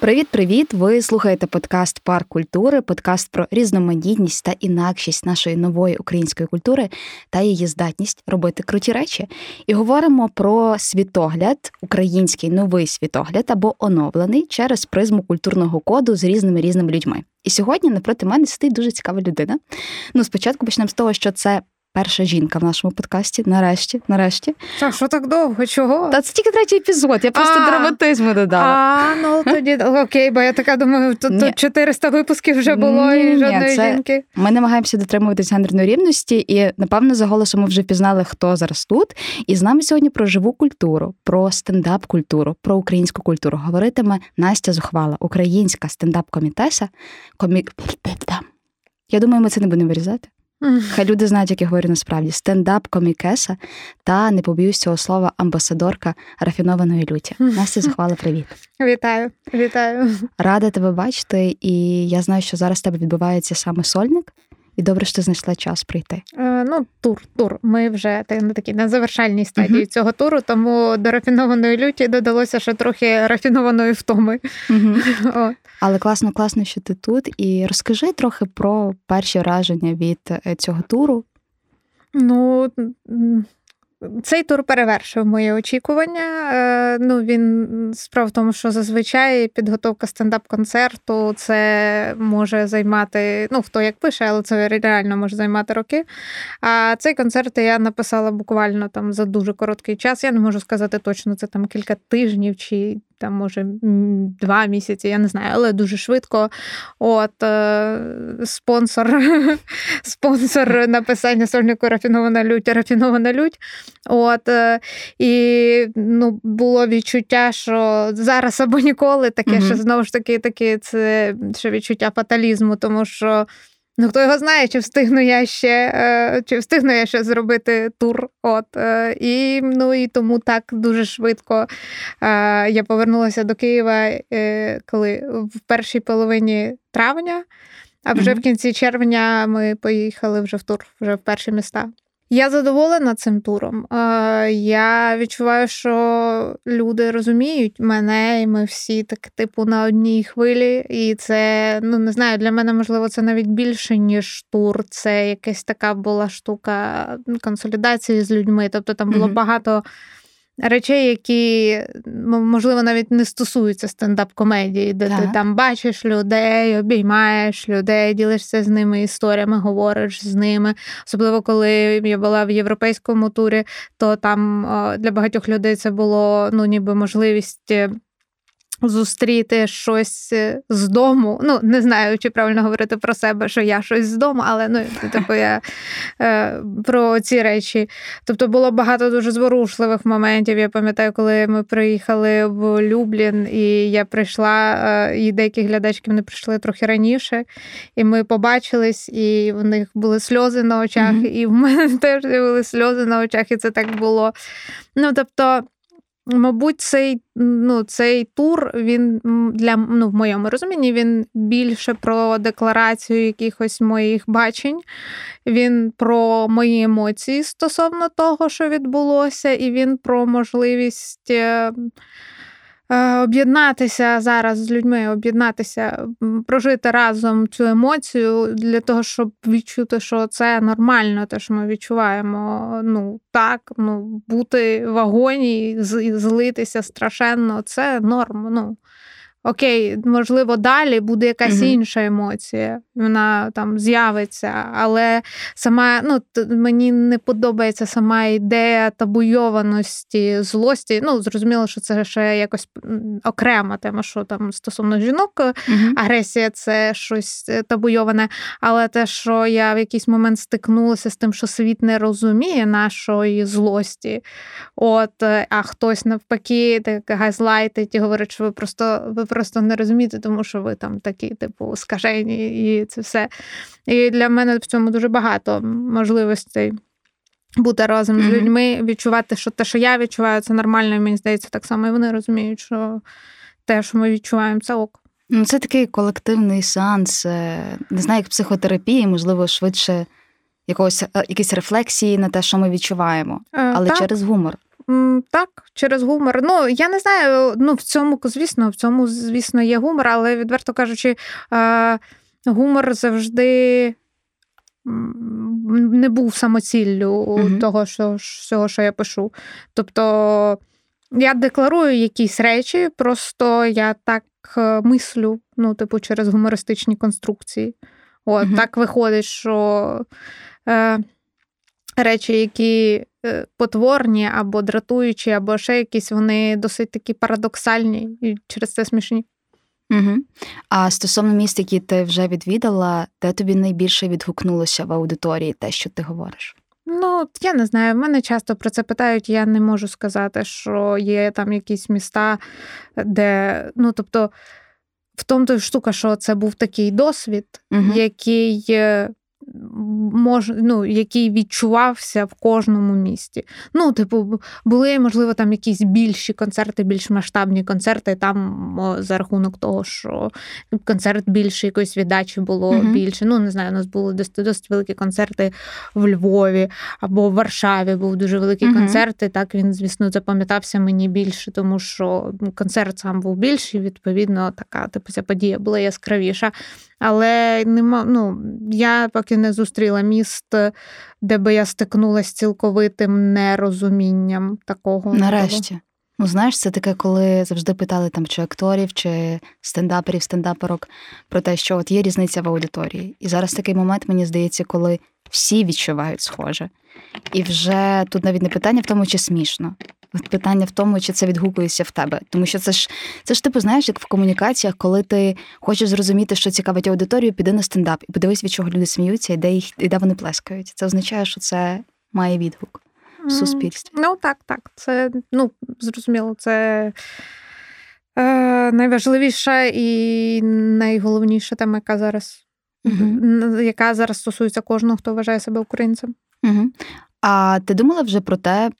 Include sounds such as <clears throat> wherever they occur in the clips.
Привіт-привіт! Ви слухаєте подкаст Парк культури, подкаст про різноманітність та інакшість нашої нової української культури та її здатність робити круті речі. І говоримо про світогляд, український новий світогляд або оновлений через призму культурного коду з різними різними людьми. І сьогодні напроти мене сидить дуже цікава людина. Ну, спочатку почнемо з того, що це перша жінка в нашому подкасті. Нарешті, нарешті. Що, що так довго? Чого? Та це тільки третій епізод. Я просто драматизму додала. А, ну тоді окей, бо я така думаю, тут, тут 400 випусків вже було і жодної жінки. Ми намагаємося дотримуватись гендерної рівності, і напевно за голосом ми вже впізнали, хто зараз тут. І з нами сьогодні про живу культуру, про стендап-культуру, про українську культуру. Говоритиме Настя Зухвала, українська стендап-комітеса. Комі... <clears throat> Я думаю, ми це не будемо вирізати. Хай люди знають, як я говорю насправді. Стендап-комікеса та не побоюсь цього слова амбасадорка рафінованої люті. Настя захвала привіт. Вітаю, вітаю. Рада тебе бачити, і я знаю, що зараз в тебе відбувається саме сольник, і добре, що ти знайшла час прийти. Е, ну, тур, тур. Ми вже на такій на завершальній стадії Мгм. цього туру, тому до рафінованої люті додалося ще трохи рафінованої втоми. <laughs> От. Але класно, класно, що ти тут. І розкажи трохи про перші враження від е, цього туру. Ну, цей тур перевершив моє очікування. Е, Ну, він справа в тому, що зазвичай підготовка стендап-концерту це може займати, ну, хто як пише, але це реально може займати роки. А цей концерт я написала буквально там за дуже короткий час. Я не можу сказати точно, це там кілька тижнів чи там, може, два місяці, я не знаю, але дуже швидко. От е, спонсор, <laughs> спонсор написання сольнику рафінована лють, рафінована лють. От, е, і ну, було відчуття, що зараз або ніколи таке, Мгм. що знову ж таки, таке це ще відчуття фаталізму, тому що. Ну, хто його знає, чи встигну я ще, е, чи встигну я ще зробити тур. От, е, і, ну, і тому так дуже швидко е, я повернулася до Києва, коли в першій половині травня, а вже Мгм. в кінці червня ми поїхали вже в тур, вже в перші міста. Я задоволена цим туром. Я відчуваю, що люди розуміють мене, і ми всі так, типу, на одній хвилі. І це, ну не знаю, для мене можливо це навіть більше, ніж тур. Це якась така була штука консолідації з людьми. Тобто там було Мгм. багато речей, які можливо навіть не стосуються стендап-комедії, де ти там бачиш людей, обіймаєш людей, ділишся з ними історіями, говориш з ними. Особливо коли я була в європейському турі, то там е, для багатьох людей це було ну, ніби можливість. Зустріти щось е, з дому. Ну, не знаю, чи правильно говорити про себе, що я щось з дому, але ну, типу, я е, про ці речі. Тобто було багато дуже зворушливих моментів. Я пам'ятаю, коли ми приїхали в Люблін, і я прийшла, е, і деякі глядачки вони прийшли трохи раніше, і ми побачились, і в них були сльози на очах, Мгм. і в мене <laughs> теж були сльози на очах, і це так було. Ну, тобто. Мабуть, цей, ну, цей тур він для ну, в моєму розумінні він більше про декларацію якихось моїх бачень. Він про мої емоції стосовно того, що відбулося, і він про можливість е, об'єднатися зараз з людьми, об'єднатися, прожити разом цю емоцію для того, щоб відчути, що це нормально, те, що ми відчуваємо. Ну так, ну бути в агоні, злитися страшенно, це норм. Ну. Окей, можливо, далі буде якась Мгм. інша емоція, вона там з'явиться, але сама ну мені не подобається сама ідея табуйованості злості. Ну зрозуміло, що це ще якось окрема тема, що там стосовно жінок, Мгм. агресія це щось е, табуйоване. Але те, що я в якийсь момент стикнулася з тим, що світ не розуміє нашої злості, от, е, а хтось навпаки так газлайтить і говорить, що ви просто ви просто не розумієте, тому що ви там такі, типу, скажені, і це все. І для мене в цьому дуже багато можливостей. Бути разом mm-hmm. з людьми, відчувати, що те, що я відчуваю, це нормально, і мені здається, так само і вони розуміють, що те, що ми відчуваємо, це ок. Ну, це такий колективний сеанс, не знаю, як психотерапії, можливо, швидше якогось е, якісь рефлексії на те, що ми відчуваємо, е, але так. через гумор. Так, через гумор. Ну, я не знаю, ну в цьому, звісно, в цьому, звісно, є гумор, але відверто кажучи, е, гумор завжди не був самоціллю угу. того, що всього, що я пишу. Тобто я декларую якісь речі, просто я так мислю, ну, типу, через гумористичні конструкції. От, угу. Так виходить, що е, речі, які е, потворні або дратуючі, або ще якісь, вони досить такі парадоксальні і через це смішні. Угу. А стосовно міст, які ти вже відвідала, де тобі найбільше відгукнулося в аудиторії те, що ти говориш? Ну, я не знаю. Мене часто про це питають. Я не можу сказати, що є там якісь міста, де ну тобто. В тому то штука, що це був такий досвід, угу. який е, мож, ну, який відчувався в кожному місті. Ну, типу, були, можливо, там якісь більші концерти, більш масштабні концерти, там за рахунок того, що концерт більше якоїсь віддачі було mm-hmm. більше. Ну, не знаю, у нас були досить, досить великі концерти в Львові або в Варшаві був дуже великий mm-hmm. концерт, і так він, звісно, запам'ятався мені більше, тому що концерт сам був більший, відповідно, така типу, ця подія була яскравіша. Але нема, ну, я поки не зустріла міст, де би я стикнулася з цілковитим нерозумінням такого. Нарешті. Ну, знаєш, це таке, коли завжди питали там чи акторів, чи стендаперів, стендаперок про те, що от є різниця в аудиторії. І зараз такий момент, мені здається, коли всі відчувають схоже. І вже тут навіть не питання в тому, чи смішно. Питання в тому, чи це відгукується в тебе. Тому що це ж це ж типу, знаєш, як в комунікаціях, коли ти хочеш зрозуміти, що цікавить аудиторію, піди на стендап і подивись, від чого люди сміються, і де їх і де вони плескають. Це означає, що це має відгук в суспільстві. Ну так, так. Це ну зрозуміло, це. Е, найважливіша і найголовніша тема, яка зараз uh яка зараз стосується кожного, хто вважає себе українцем. uh А ти думала вже про те,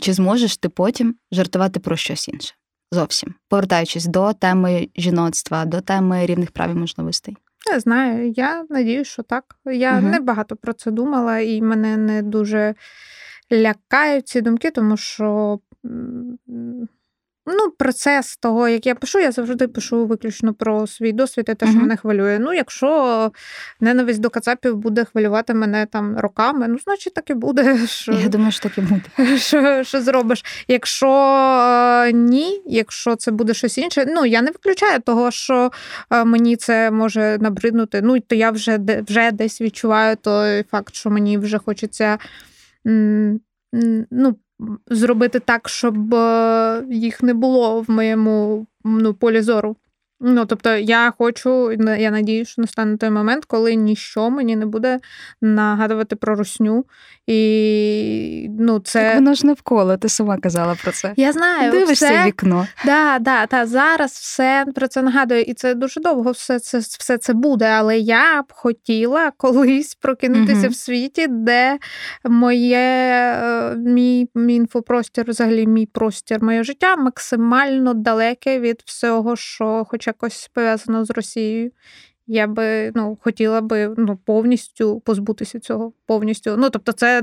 чи зможеш ти потім жартувати про щось інше? Зовсім повертаючись до теми жіноцтва, до теми рівних прав і можливостей? Не знаю. Я надію, що так. Я угу. не багато про це думала, і мене не дуже лякають ці думки, тому що Ну, процес того, як я пишу, я завжди пишу виключно про свій досвід і те, що мене хвилює. Ну, якщо ненависть до Кацапів буде хвилювати мене там роками, ну, значить, так і буде. <laughs> Що, Я думаю, що так і буде. <laughs> Що що зробиш? Якщо е, ні, якщо це буде щось інше, ну я не виключаю того, що е, мені це може набриднути. Ну, то я вже вже десь відчуваю той факт, що мені вже хочеться. Ну, зробити так, щоб е, їх не було в моєму ну, полі зору. Ну, тобто, я хочу, я надію, що настане той момент, коли ніщо мені не буде нагадувати про русню. І ну, це... Так воно ж навколо, ти сама казала про це. Я знаю. Дивишся все... вікно. Да, да, та, Зараз все про це нагадує, і це дуже довго все це все це буде. Але я б хотіла колись прокинутися угу. в світі, де моє е, мій, мій інфопростір, взагалі мій простір, моє життя максимально далеке від всього, що хоча якось пов'язано з Росією. Я би ну, хотіла би ну, повністю позбутися цього. повністю. Ну, Тобто, це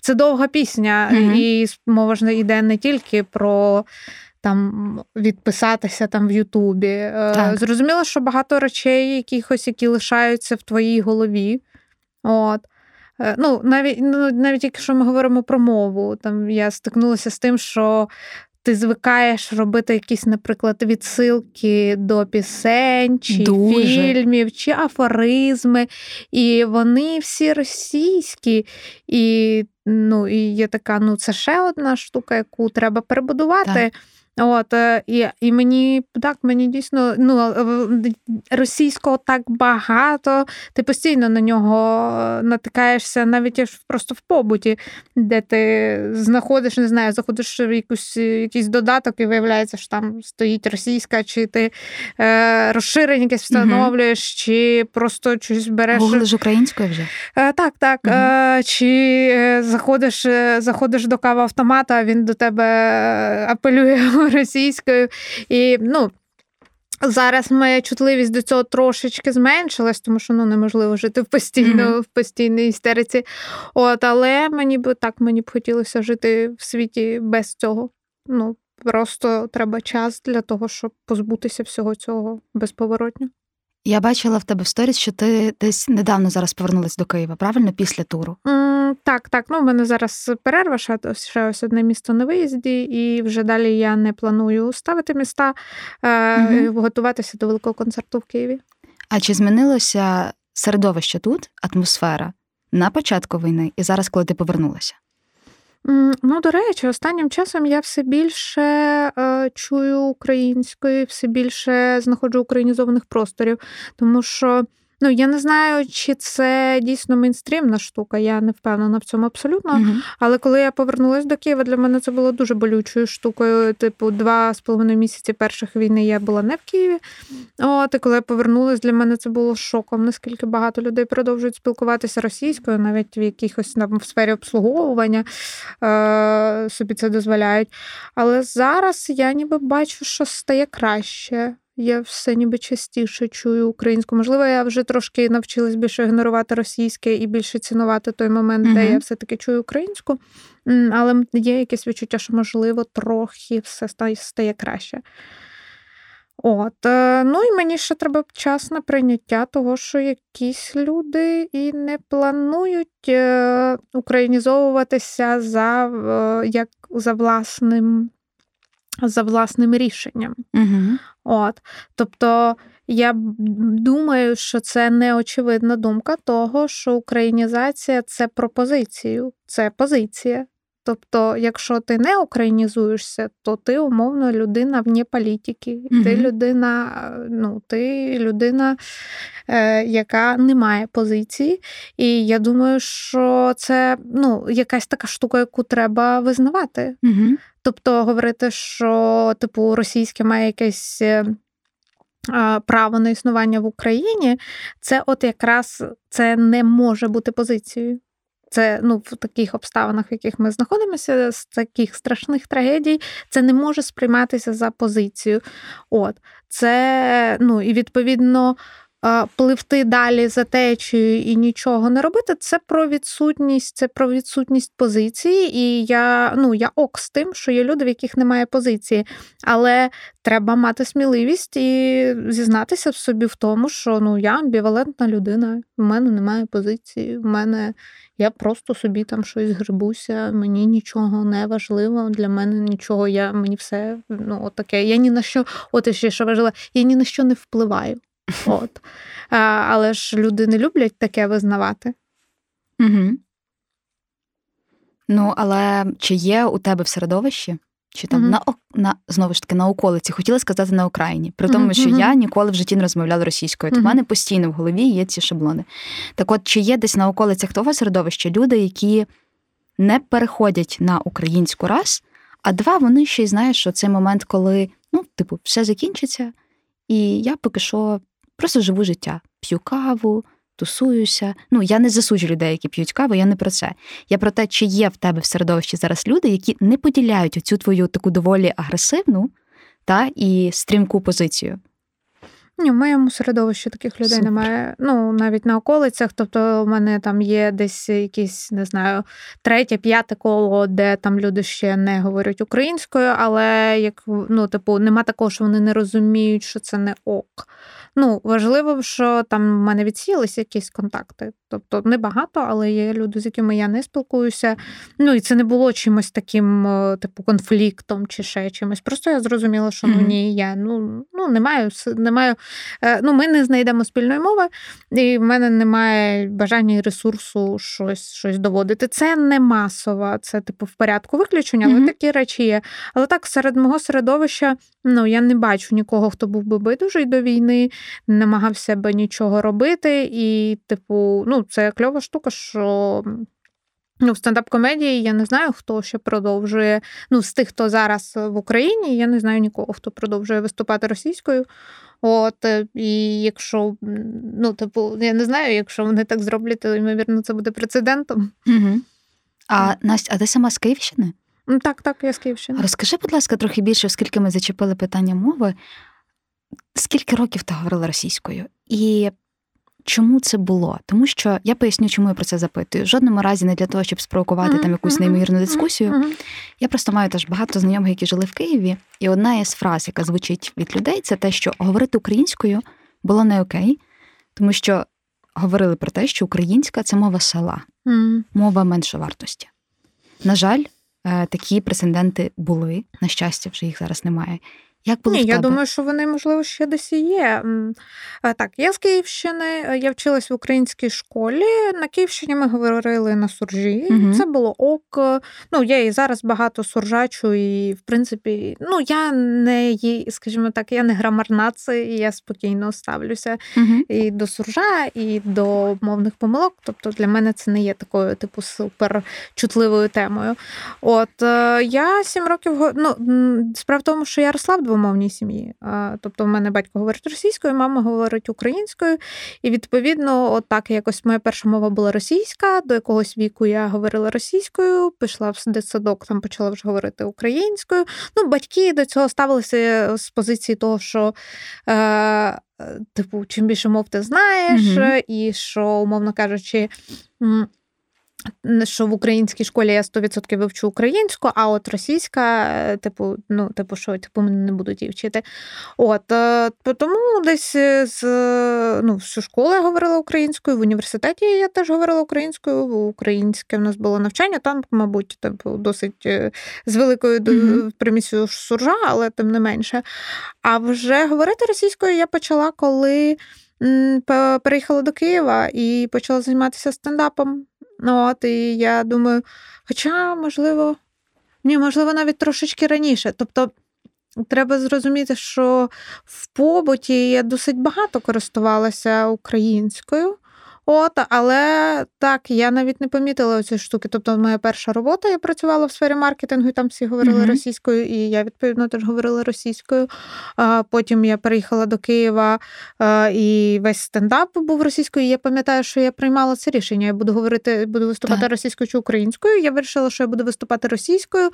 це довга пісня, mm-hmm. і мова ж йде не тільки про там відписатися там в Ютубі. Е, так. Зрозуміло, що багато речей, якихось, які лишаються в твоїй голові. От. Е, ну, Навіть ну, навіть якщо ми говоримо про мову, там я стикнулася з тим, що ти звикаєш робити якісь, наприклад, відсилки до пісень, чи Дуже. фільмів, чи афоризми. І вони всі російські. І ну, і є така, ну це ще одна штука, яку треба перебудувати. Так. От, е, І і мені так, мені дійсно ну, російського так багато, ти постійно на нього натикаєшся навіть просто в побуті, де ти знаходиш, не знаю, заходиш в якусь, якийсь додаток і виявляється, що там стоїть російська, чи ти е, розширення якесь встановлюєш, угу. чи просто щось береш. Гуглиш українською вже? Е, так, так. Угу. Е, чи е, заходиш, е, заходиш до кава автомата, він до тебе апелює <laughs> російською. І ну, зараз моя чутливість до цього трошечки зменшилась, тому що ну, неможливо жити в постійно, mm-hmm. в постійній істериці. От, Але мені б так мені б хотілося жити в світі без цього. Ну, Просто треба час для того, щоб позбутися всього цього безповоротньо. Я бачила в тебе в сторіс, що ти десь недавно зараз повернулась до Києва, правильно? Після туру? Mm, так, так. Ну, в мене зараз перерва, ще, ще ось одне місто на виїзді, і вже далі я не планую ставити міста, mm готуватися до великого концерту в Києві. А чи змінилося середовище тут, атмосфера на початку війни, і зараз, коли ти повернулася? Ну, до речі, останнім часом я все більше е, чую української, все більше знаходжу українізованих просторів, тому що Ну, я не знаю, чи це дійсно мейнстрімна штука, я не впевнена в цьому абсолютно. Mm-hmm. Але коли я повернулася до Києва, для мене це було дуже болючою штукою. Типу, два з половиною місяці перших війни я була не в Києві. От, і коли я повернулася, для мене це було шоком, наскільки багато людей продовжують спілкуватися російською, навіть в якихось там в сфері обслуговування е- собі це дозволяють. Але зараз я ніби бачу, що стає краще. Я все ніби частіше чую українську. Можливо, я вже трошки навчилась більше ігнорувати російське і більше цінувати той момент, uh-huh. де я все-таки чую українську. Але є якесь відчуття, що, можливо, трохи все стає краще. От, е, ну і мені ще треба час на прийняття того, що якісь люди і не планують е, українізовуватися за як за власним за власним рішенням. Угу. От. Тобто я думаю, що це неочевидна думка того, що українізація це про позицію, це позиція. Тобто, якщо ти не українізуєшся, то ти умовно людина вне політики. Mm-hmm. Ти людина, ну, ти людина, е, яка не має позиції. І я думаю, що це ну, якась така штука, яку треба визнавати. Mm-hmm. Тобто говорити, що типу російське має якесь. Е, право на існування в Україні, це от якраз це не може бути позицією. Це ну в таких обставинах, в яких ми знаходимося, з таких страшних трагедій, це не може сприйматися за позицію. От це ну і відповідно пливти далі за течією і нічого не робити, це про відсутність, це про відсутність позиції. І я ну я ок з тим, що є люди, в яких немає позиції. Але треба мати сміливість і зізнатися в собі в тому, що ну я амбівалентна людина, в мене немає позиції, в мене я просто собі там щось грибуся, мені нічого не важливо, для мене нічого, я мені все ну, таке. Я ні на що, от ще що важливо, я ні на що не впливаю. <laughs> От. А, Але ж люди не люблять таке визнавати. Угу. Ну, але чи є у тебе в середовищі? Чи там mm-hmm. на на знову ж таки на околиці хотіла сказати на Україні, при тому, mm-hmm. що я ніколи в житті не розмовляла російською. То в мене постійно в голові є ці шаблони. Так, от чи є десь на околицях того середовища люди, які не переходять на українську раз, а два вони ще й знають, що цей момент, коли ну, типу, все закінчиться, і я поки що Просто живу життя, п'ю каву, тусуюся. Ну, я не засуджу людей, які п'ють каву, я не про це. Я про те, чи є в тебе в середовищі зараз люди, які не поділяють оцю твою таку доволі агресивну та і стрімку позицію. Ні, в моєму середовищі таких людей Супер. немає. Ну, навіть на околицях. Тобто, у мене там є десь якісь, не знаю, третє, п'яте коло, де там люди ще не говорять українською, але як ну, типу, нема такого, що вони не розуміють, що це не ок. Ну, важливо, що там в мене відсіялися якісь контакти. Тобто небагато, але є люди, з якими я не спілкуюся. Ну і це не було чимось таким, е, типу, конфліктом чи ще чимось. Просто я зрозуміла, що ну ні, я ну ну не маю не маю е, ну, ми не знайдемо спільної мови, і в мене немає бажання і ресурсу щось щось доводити. Це не масово, це типу в порядку виключення, але mm-hmm. такі речі є. Але так, серед мого середовища ну, я не бачу нікого, хто був би байдужий до війни, намагався би нічого робити. І, типу, ну, це кльова штука, що. Ну, в стендап-комедії я не знаю, хто ще продовжує. Ну, з тих, хто зараз в Україні, я не знаю нікого, хто продовжує виступати російською. От, е, і якщо, ну, типу, я не знаю, якщо вони так зроблять, то ймовірно, це буде прецедентом. Угу. А Настя, а ти сама з Київщини? Так, так, я з Київщини. Розкажи, будь ласка, трохи більше, оскільки ми зачепили питання мови. Скільки років ти говорила російською? І Чому це було? Тому що я поясню, чому я про це запитую. В жодному разі не для того, щоб спровокувати mm-hmm. там якусь неймовірну дискусію. Mm-hmm. Я просто маю теж багато знайомих, які жили в Києві, і одна із фраз, яка звучить від людей, це те, що говорити українською було не окей, тому що говорили про те, що українська це мова села, mm-hmm. мова меншовартості. На жаль, е, такі прецеденти були. На щастя, вже їх зараз немає. Як було Ні, в я думаю, що вони, можливо, ще десь і є. Так, я з Київщини, е, я вчилась в українській школі. На Київщині ми говорили на суржі. Угу. Це було ок. Ну, я і зараз багато суржачу, і в принципі, ну я не скажімо так, я не грамарнаці, і я спокійно ставлюся угу. і до суржа, і до мовних помилок. Тобто для мене це не є такою, типу, супер чутливою темою. От е, я сім років ну, справа в тому, що я росла в двомовній сім'ї. Тобто, в мене батько говорить російською, мама говорить українською. І відповідно, от так якось моя перша мова була російська. До якогось віку я говорила російською, пішла в дитсадок, там почала вже говорити українською. Ну, батьки до цього ставилися з позиції того, що. Е, Типу, чим більше мов ти знаєш, mm і що, умовно кажучи, що в українській школі я 100% вивчу українську, а от російська, е, типу, ну, типу, що типу, мене не будуть її вчити. От, е, Тому десь з ну, всю школу я говорила українською, в університеті я теж говорила українською, українське в нас було навчання, там, мабуть, типу, досить е, з великою mm-hmm. примісю суржа, але тим не менше. А вже говорити російською я почала, коли переїхала до Києва і почала займатися стендапом. Ну, от, І я думаю, хоча, можливо, ні, можливо, навіть трошечки раніше. Тобто, треба зрозуміти, що в побуті я досить багато користувалася українською. От, але так, я навіть не помітила ці штуки. Тобто, моя перша робота я працювала в сфері маркетингу, і там всі говорили mm-hmm. російською, і я відповідно теж говорила російською. А Потім я переїхала до Києва і весь стендап був російською. І Я пам'ятаю, що я приймала це рішення. Я буду говорити, буду виступати так. російською чи українською. Я вирішила, що я буду виступати російською.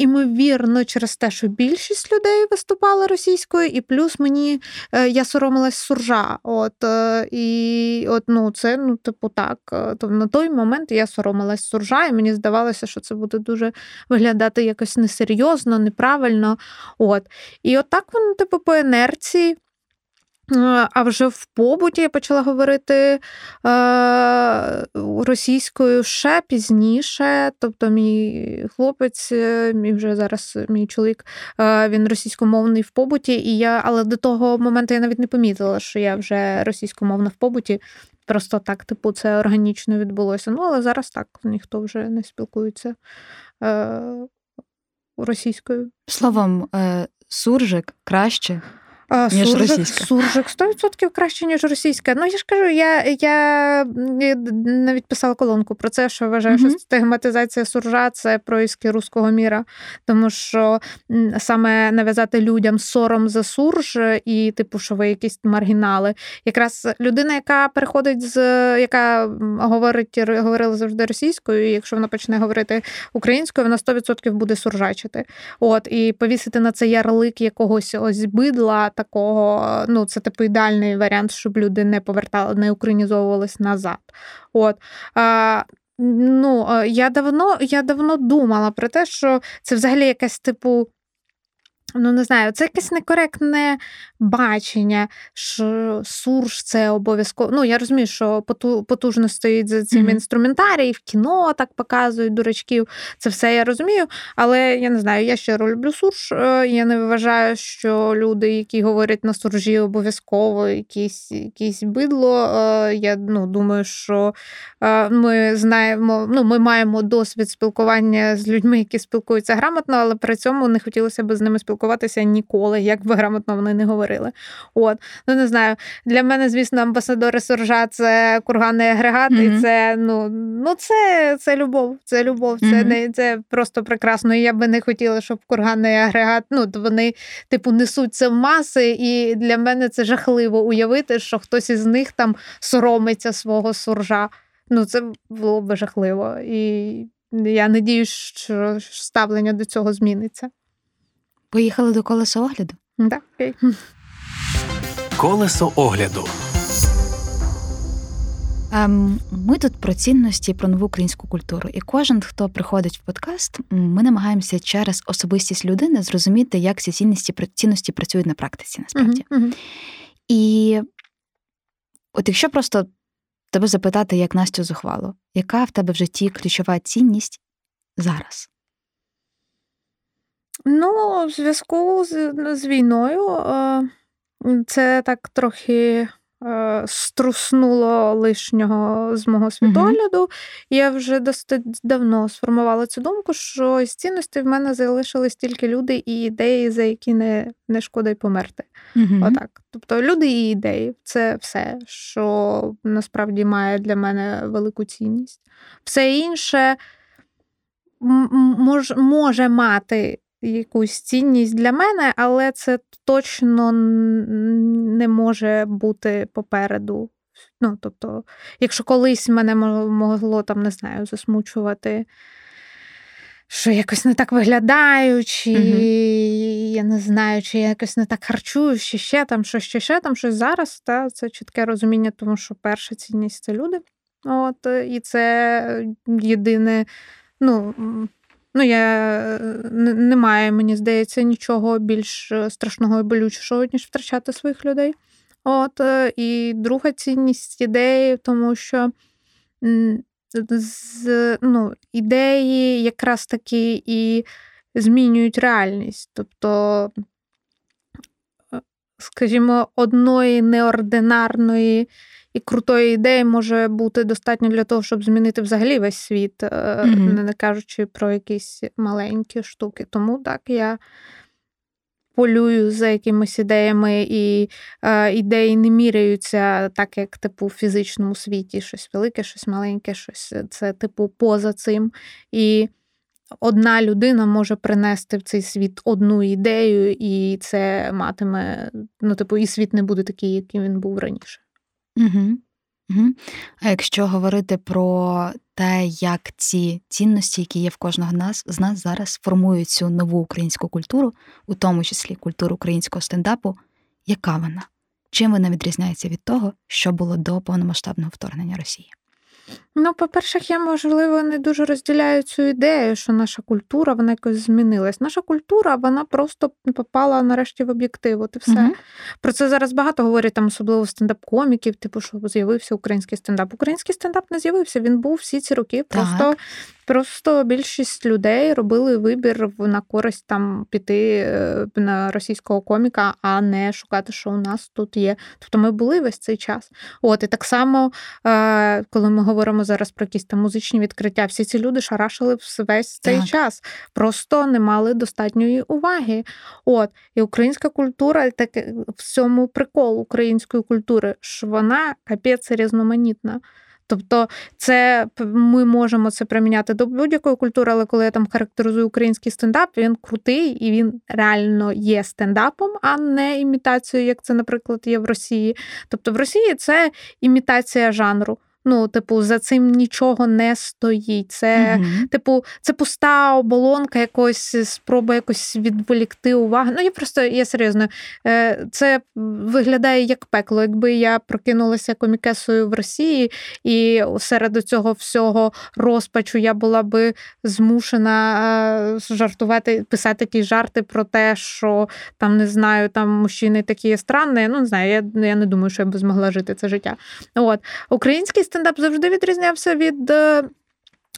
Імовірно, через те, що більшість людей виступала російською, і плюс мені е, я соромилась суржа. От е, і от ну це ну, типу, так. То на той момент я соромилась суржа, і мені здавалося, що це буде дуже виглядати якось несерйозно, неправильно. От. І от так воно, типу, по інерції. А вже в побуті я почала говорити е, російською ще пізніше. Тобто, мій хлопець, е, мій вже зараз мій чоловік, е, він російськомовний в побуті, і я, але до того моменту я навіть не помітила, що я вже російськомовна в побуті. Просто так, типу, це органічно відбулося. Ну, але зараз так ніхто вже не спілкується е, російською. Словом, е, суржик краще ніж суржик, російська. Суржик 100% краще, ніж російська. Ну, я ж кажу, я я навіть писала колонку про це, що вважаю, mm-hmm. що стигматизація суржа це проїски руського міра. Тому що саме нав'язати людям сором за сурж і, типу, що ви якісь маргінали. Якраз людина, яка переходить з яка говорить, говорила завжди російською, і якщо вона почне говорити українською, вона 100% буде суржачити. От, І повісити на це ярлик якогось ось бидла такого, ну, це типу ідеальний варіант, щоб люди не повертали, не українізовувались назад. От. А, Ну, я давно я давно думала про те, що це взагалі якась типу Ну, не знаю, це якесь некоректне бачення, що сурж це обов'язково. Ну, я розумію, що потужно стоїть за цим mm-hmm. інструментарій, в кіно так показують дурачків. Це все я розумію. Але я не знаю, я щиро люблю сурж. Е, я не вважаю, що люди, які говорять на суржі, обов'язково якісь якісь бидло. Е, я ну, думаю, що е, ми знаємо, ну, ми маємо досвід спілкування з людьми, які спілкуються грамотно, але при цьому не хотілося б з ними спілкуватися спілкуватися ніколи, як би грамотно вони не говорили. От, ну не знаю. Для мене, звісно, амбасадори Соржа це курганний агрегат, mm-hmm. і це ну, ну це це любов. Це любов, це mm-hmm. не це просто прекрасно. І я би не хотіла, щоб курганний агрегат, ну вони, типу, несуть це в маси, і для мене це жахливо уявити, що хтось із них там соромиться свого суржа. Ну, це було б жахливо. І я надіюсь, що ставлення до цього зміниться. Поїхали до колеса огляду? Так, окей. Колесо огляду. Ем, ми тут про цінності, про нову українську культуру. І кожен, хто приходить в подкаст, ми намагаємося через особистість людини зрозуміти, як ці цінності цінності працюють на практиці, насправді. Uh-huh, uh-huh. І от якщо просто тебе запитати, як Настю зухвало, яка в тебе в житті ключова цінність зараз? Ну, в зв'язку з, з війною е, це так трохи е, струснуло лишнього з мого світогляду. mm Я вже досить давно сформувала цю думку, що з цінності в мене залишились тільки люди і ідеї, за які не не шкода й померти. mm Отак. Тобто люди і ідеї це все, що насправді має для мене велику цінність. Все інше мож, може мати якусь цінність для мене, але це точно не може бути попереду. Ну, тобто, якщо колись мене могло там, не знаю, засмучувати, що якось не так виглядаю, чи mm я не знаю, чи я якось не так харчую, чи ще там, що ще ще там, щось зараз, та це чітке розуміння, тому що перша цінність це люди. От, І це єдине, ну. Ну, я немає, мені здається, нічого більш е, страшного і болючішого, ніж втрачати своїх людей. От, е, І друга цінність ідеї, тому що з, ну, ідеї якраз таки і змінюють реальність. Тобто, е, скажімо, одної неординарної і крутої ідеї може бути достатньо для того, щоб змінити взагалі весь світ, mm-hmm. не кажучи про якісь маленькі штуки. Тому так я полюю за якимись ідеями, і е, ідеї не міряються так, як типу в фізичному світі щось велике, щось маленьке, щось це типу поза цим. І одна людина може принести в цей світ одну ідею, і це матиме, ну, типу, і світ не буде такий, яким він був раніше. Угу. Угу. А якщо говорити про те, як ці цінності, які є в кожного нас, з нас зараз формують цю нову українську культуру, у тому числі культуру українського стендапу, яка вона? Чим вона відрізняється від того, що було до повномасштабного вторгнення Росії? Ну, по-перше, я, можливо, не дуже розділяю цю ідею, що наша культура вона якось змінилась. Наша культура вона просто попала нарешті в об'єктив. От і все. mm Про це зараз багато говорять, там, особливо стендап-коміків, типу, що з'явився український стендап. Український стендап не з'явився. Він був всі ці роки. Просто так. Просто більшість людей робили вибір на користь там піти е, на російського коміка, а не шукати, що у нас тут є. Тобто ми були весь цей час. От і так само, е, коли ми говоримо зараз про якісь там музичні відкриття, всі ці люди шарашили весь цей так. час, просто не мали достатньої уваги. От і українська культура, так в цьому прикол української культури, що вона капець різноманітна. Тобто, це ми можемо це приміняти до будь-якої культури, але коли я там характеризую український стендап, він крутий і він реально є стендапом, а не імітацією, як це, наприклад, є в Росії. Тобто в Росії це імітація жанру. Ну, типу, за цим нічого не стоїть. Це, угу. типу, це пуста оболонка, якось спроба якось відволікти увагу. Ну, я просто я серйозно, е, це виглядає як пекло. Якби я прокинулася комікесою в Росії, і серед цього всього розпачу я була би змушена е, жартувати, писати ті жарти про те, що там не знаю, там мужчини такі странні. Ну, не знаю, я я не думаю, що я б змогла жити це життя. От Український стендап завжди відрізнявся від. Е,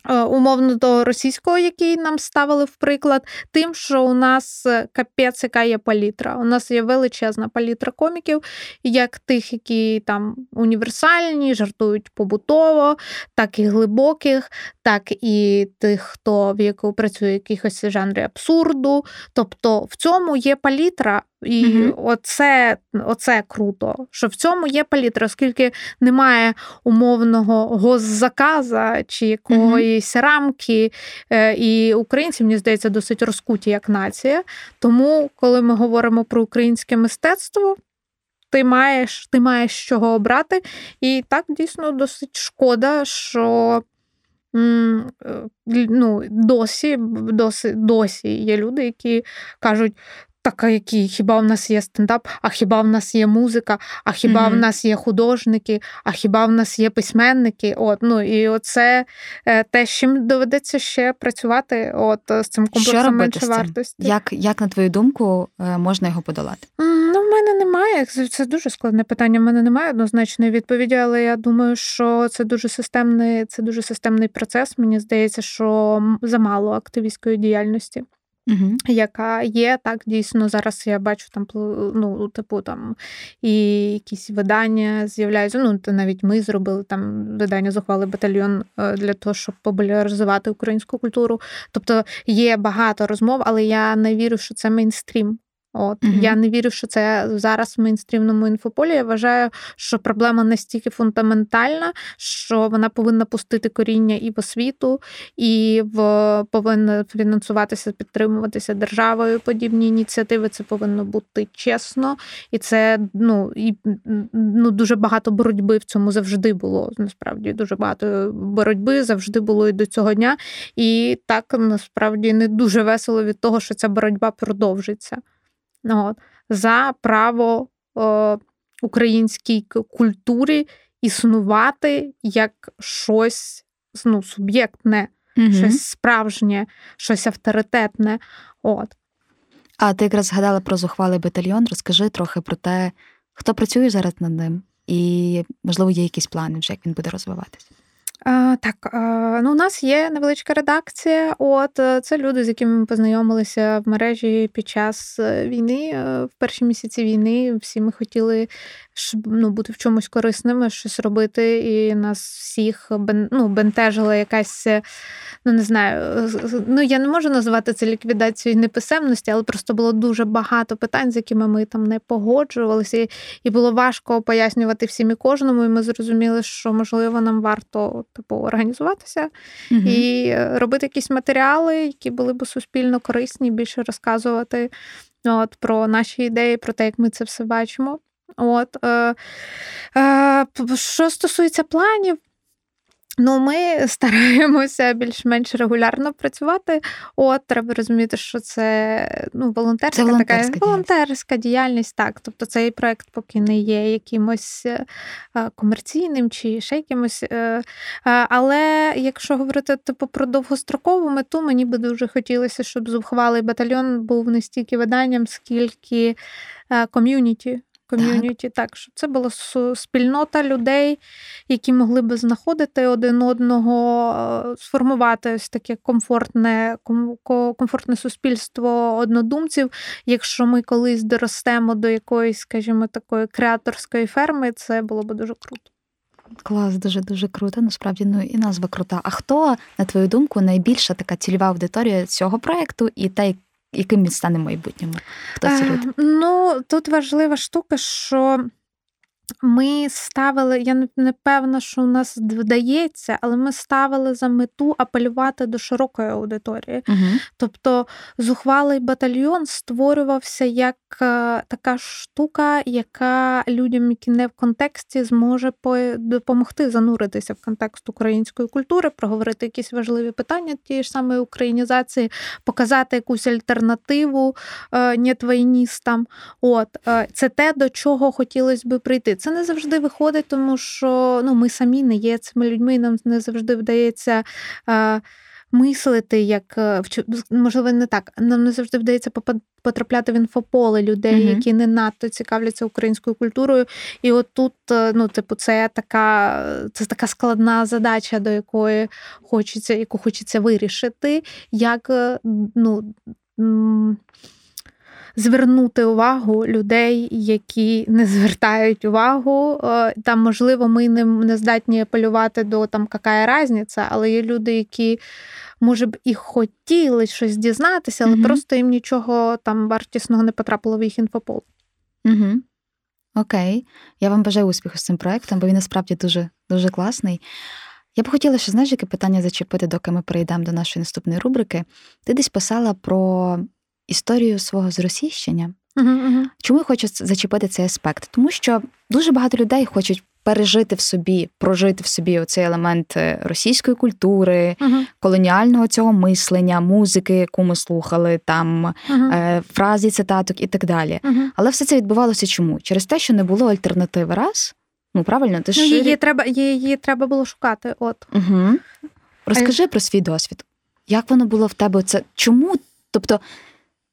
е, умовно до російського, який нам ставили в приклад, тим, що у нас е, капець, яка є палітра. У нас є величезна палітра коміків, як тих, які там універсальні, жартують побутово, так і глибоких, так і тих, хто в яку працює в якихось жанрі абсурду. Тобто в цьому є палітра, і mm оце оце круто, що в цьому є палітра, оскільки немає умовного госзаказа чи якоїсь mm рамки. Е, і українці, мені здається, досить розкуті як нація. Тому, коли ми говоримо про українське мистецтво, ти маєш ти маєш з чого обрати. І так дійсно досить шкода, що. Е, ну, Досі досі, досі є люди, які кажуть, так, а які хіба в нас є стендап, а хіба в нас є музика, а хіба mm-hmm. в нас є художники, а хіба в нас є письменники? От, ну І оце е, те, з чим доведеться ще працювати от, з цим комплексом меншовартості. Як, як, на твою думку, е, можна його подолати? Ну, в мене немає. Це дуже складне питання. В мене немає однозначної відповіді, але я думаю, що це дуже системний, це дуже системний процес. Мені здається, що замало активістської діяльності. Угу. Яка є так дійсно зараз я бачу там ну, типу там і якісь видання з'являються. Ну навіть ми зробили там видання зухвали батальйон е, для того, щоб популяризувати українську культуру. Тобто є багато розмов, але я не вірю, що це мейнстрім. От mm я не вірю, що це зараз в мейнстрімному інфополі. Я вважаю, що проблема настільки фундаментальна, що вона повинна пустити коріння і в освіту, і в повинна фінансуватися, підтримуватися державою. Подібні ініціативи. Це повинно бути чесно, і це ну і ну дуже багато боротьби в цьому завжди було. Насправді дуже багато боротьби завжди було і до цього дня. І так насправді не дуже весело від того, що ця боротьба продовжиться. От, за право е, українській культурі існувати як щось ну, суб'єктне, угу. щось справжнє, щось авторитетне. От. А ти якраз згадала про зухвалий батальйон. Розкажи трохи про те, хто працює зараз над ним, і, можливо, є якісь плани вже, як він буде розвиватися. Так, ну у нас є невеличка редакція. От е, це люди, з якими ми познайомилися в мережі під час е, війни. Е, в перші місяці війни всі ми хотіли ну, бути в чомусь корисними, щось робити, і нас всіх ну, бентежила якась, ну не знаю, ну я не можу називати це ліквідацією неписемності, але просто було дуже багато питань, з якими ми там не погоджувалися, і було важко пояснювати всім і кожному. І ми зрозуміли, що можливо нам варто типу організуватися угу. і робити якісь матеріали, які були б суспільно корисні, більше розказувати от, про наші ідеї, про те, як ми це все бачимо. От, е, е, Що стосується планів, Ну, ми <laughs> стараємося більш-менш регулярно працювати. От треба розуміти, що це ну, волонтерська це волонтерська така волонтерська діяльність. Так, тобто цей проект поки не є якимось е, комерційним чи ще якимось. Е, але якщо говорити типу про довгострокову мету, мені би дуже хотілося, щоб зухвалий батальйон був не стільки виданням, скільки е, ком'юніті ком'юніті, так. так, щоб це була спільнота людей, які могли би знаходити один одного, е, сформувати ось таке комфортне, комфортне суспільство однодумців. Якщо ми колись доростемо до якоїсь, скажімо, такої креаторської ферми, це було б дуже круто. Клас, дуже дуже круто. Насправді ну і назва крута. А хто, на твою думку, найбільша така цільова аудиторія цього проекту і та, яким він стане в майбутньому? Хто ці люди? Ну, тут важлива штука, що ми ставили, я не певна, що у нас вдається, але ми ставили за мету апелювати до широкої аудиторії. Угу. Тобто зухвалий батальйон створювався як е, така штука, яка людям, які не в контексті, зможе допомогти зануритися в контекст української культури, проговорити якісь важливі питання тієї ж самої українізації, показати якусь альтернативу е, нєтвайністам. От е, це те, до чого хотілося би прийти. Це не завжди виходить, тому що ну, ми самі не є цими людьми, нам не завжди вдається. Е, Мислити, як е, можливо, не так. Нам не завжди вдається потрапляти в інфополе людей, uh-huh. які не надто цікавляться українською культурою. І от тут, е, ну, типу, це така це така складна задача, до якої хочеться, яку хочеться вирішити, як е, ну звернути увагу людей, які не звертають увагу. Е, там, можливо, ми не, не здатні апелювати до там яка різниця, але є люди, які. Може б і хотіли щось дізнатися, але mm просто їм нічого там вартісного не потрапило в їх інфопол. Угу. Окей. Я вам бажаю успіху з цим проектом, бо він насправді дуже дуже класний. Я б хотіла ще, знаєш, яке питання зачепити, доки ми перейдемо до нашої наступної рубрики. Ти десь писала про історію свого. Uh-huh, uh-huh. Чому я хочу зачепити цей аспект? Тому що дуже багато людей хочуть пережити в собі, прожити в собі оцей елемент е, російської культури, uh-huh. колоніального цього мислення, музики, яку ми слухали, там е, фразі, цитаток і так далі. Але все це відбувалося чому? Через те, що не було альтернативи раз. Ну, правильно, ти ж... Ну, її треба її треба було шукати. От. Угу. Розкажи а... про свій досвід. Як воно було в тебе? Це Чому? Тобто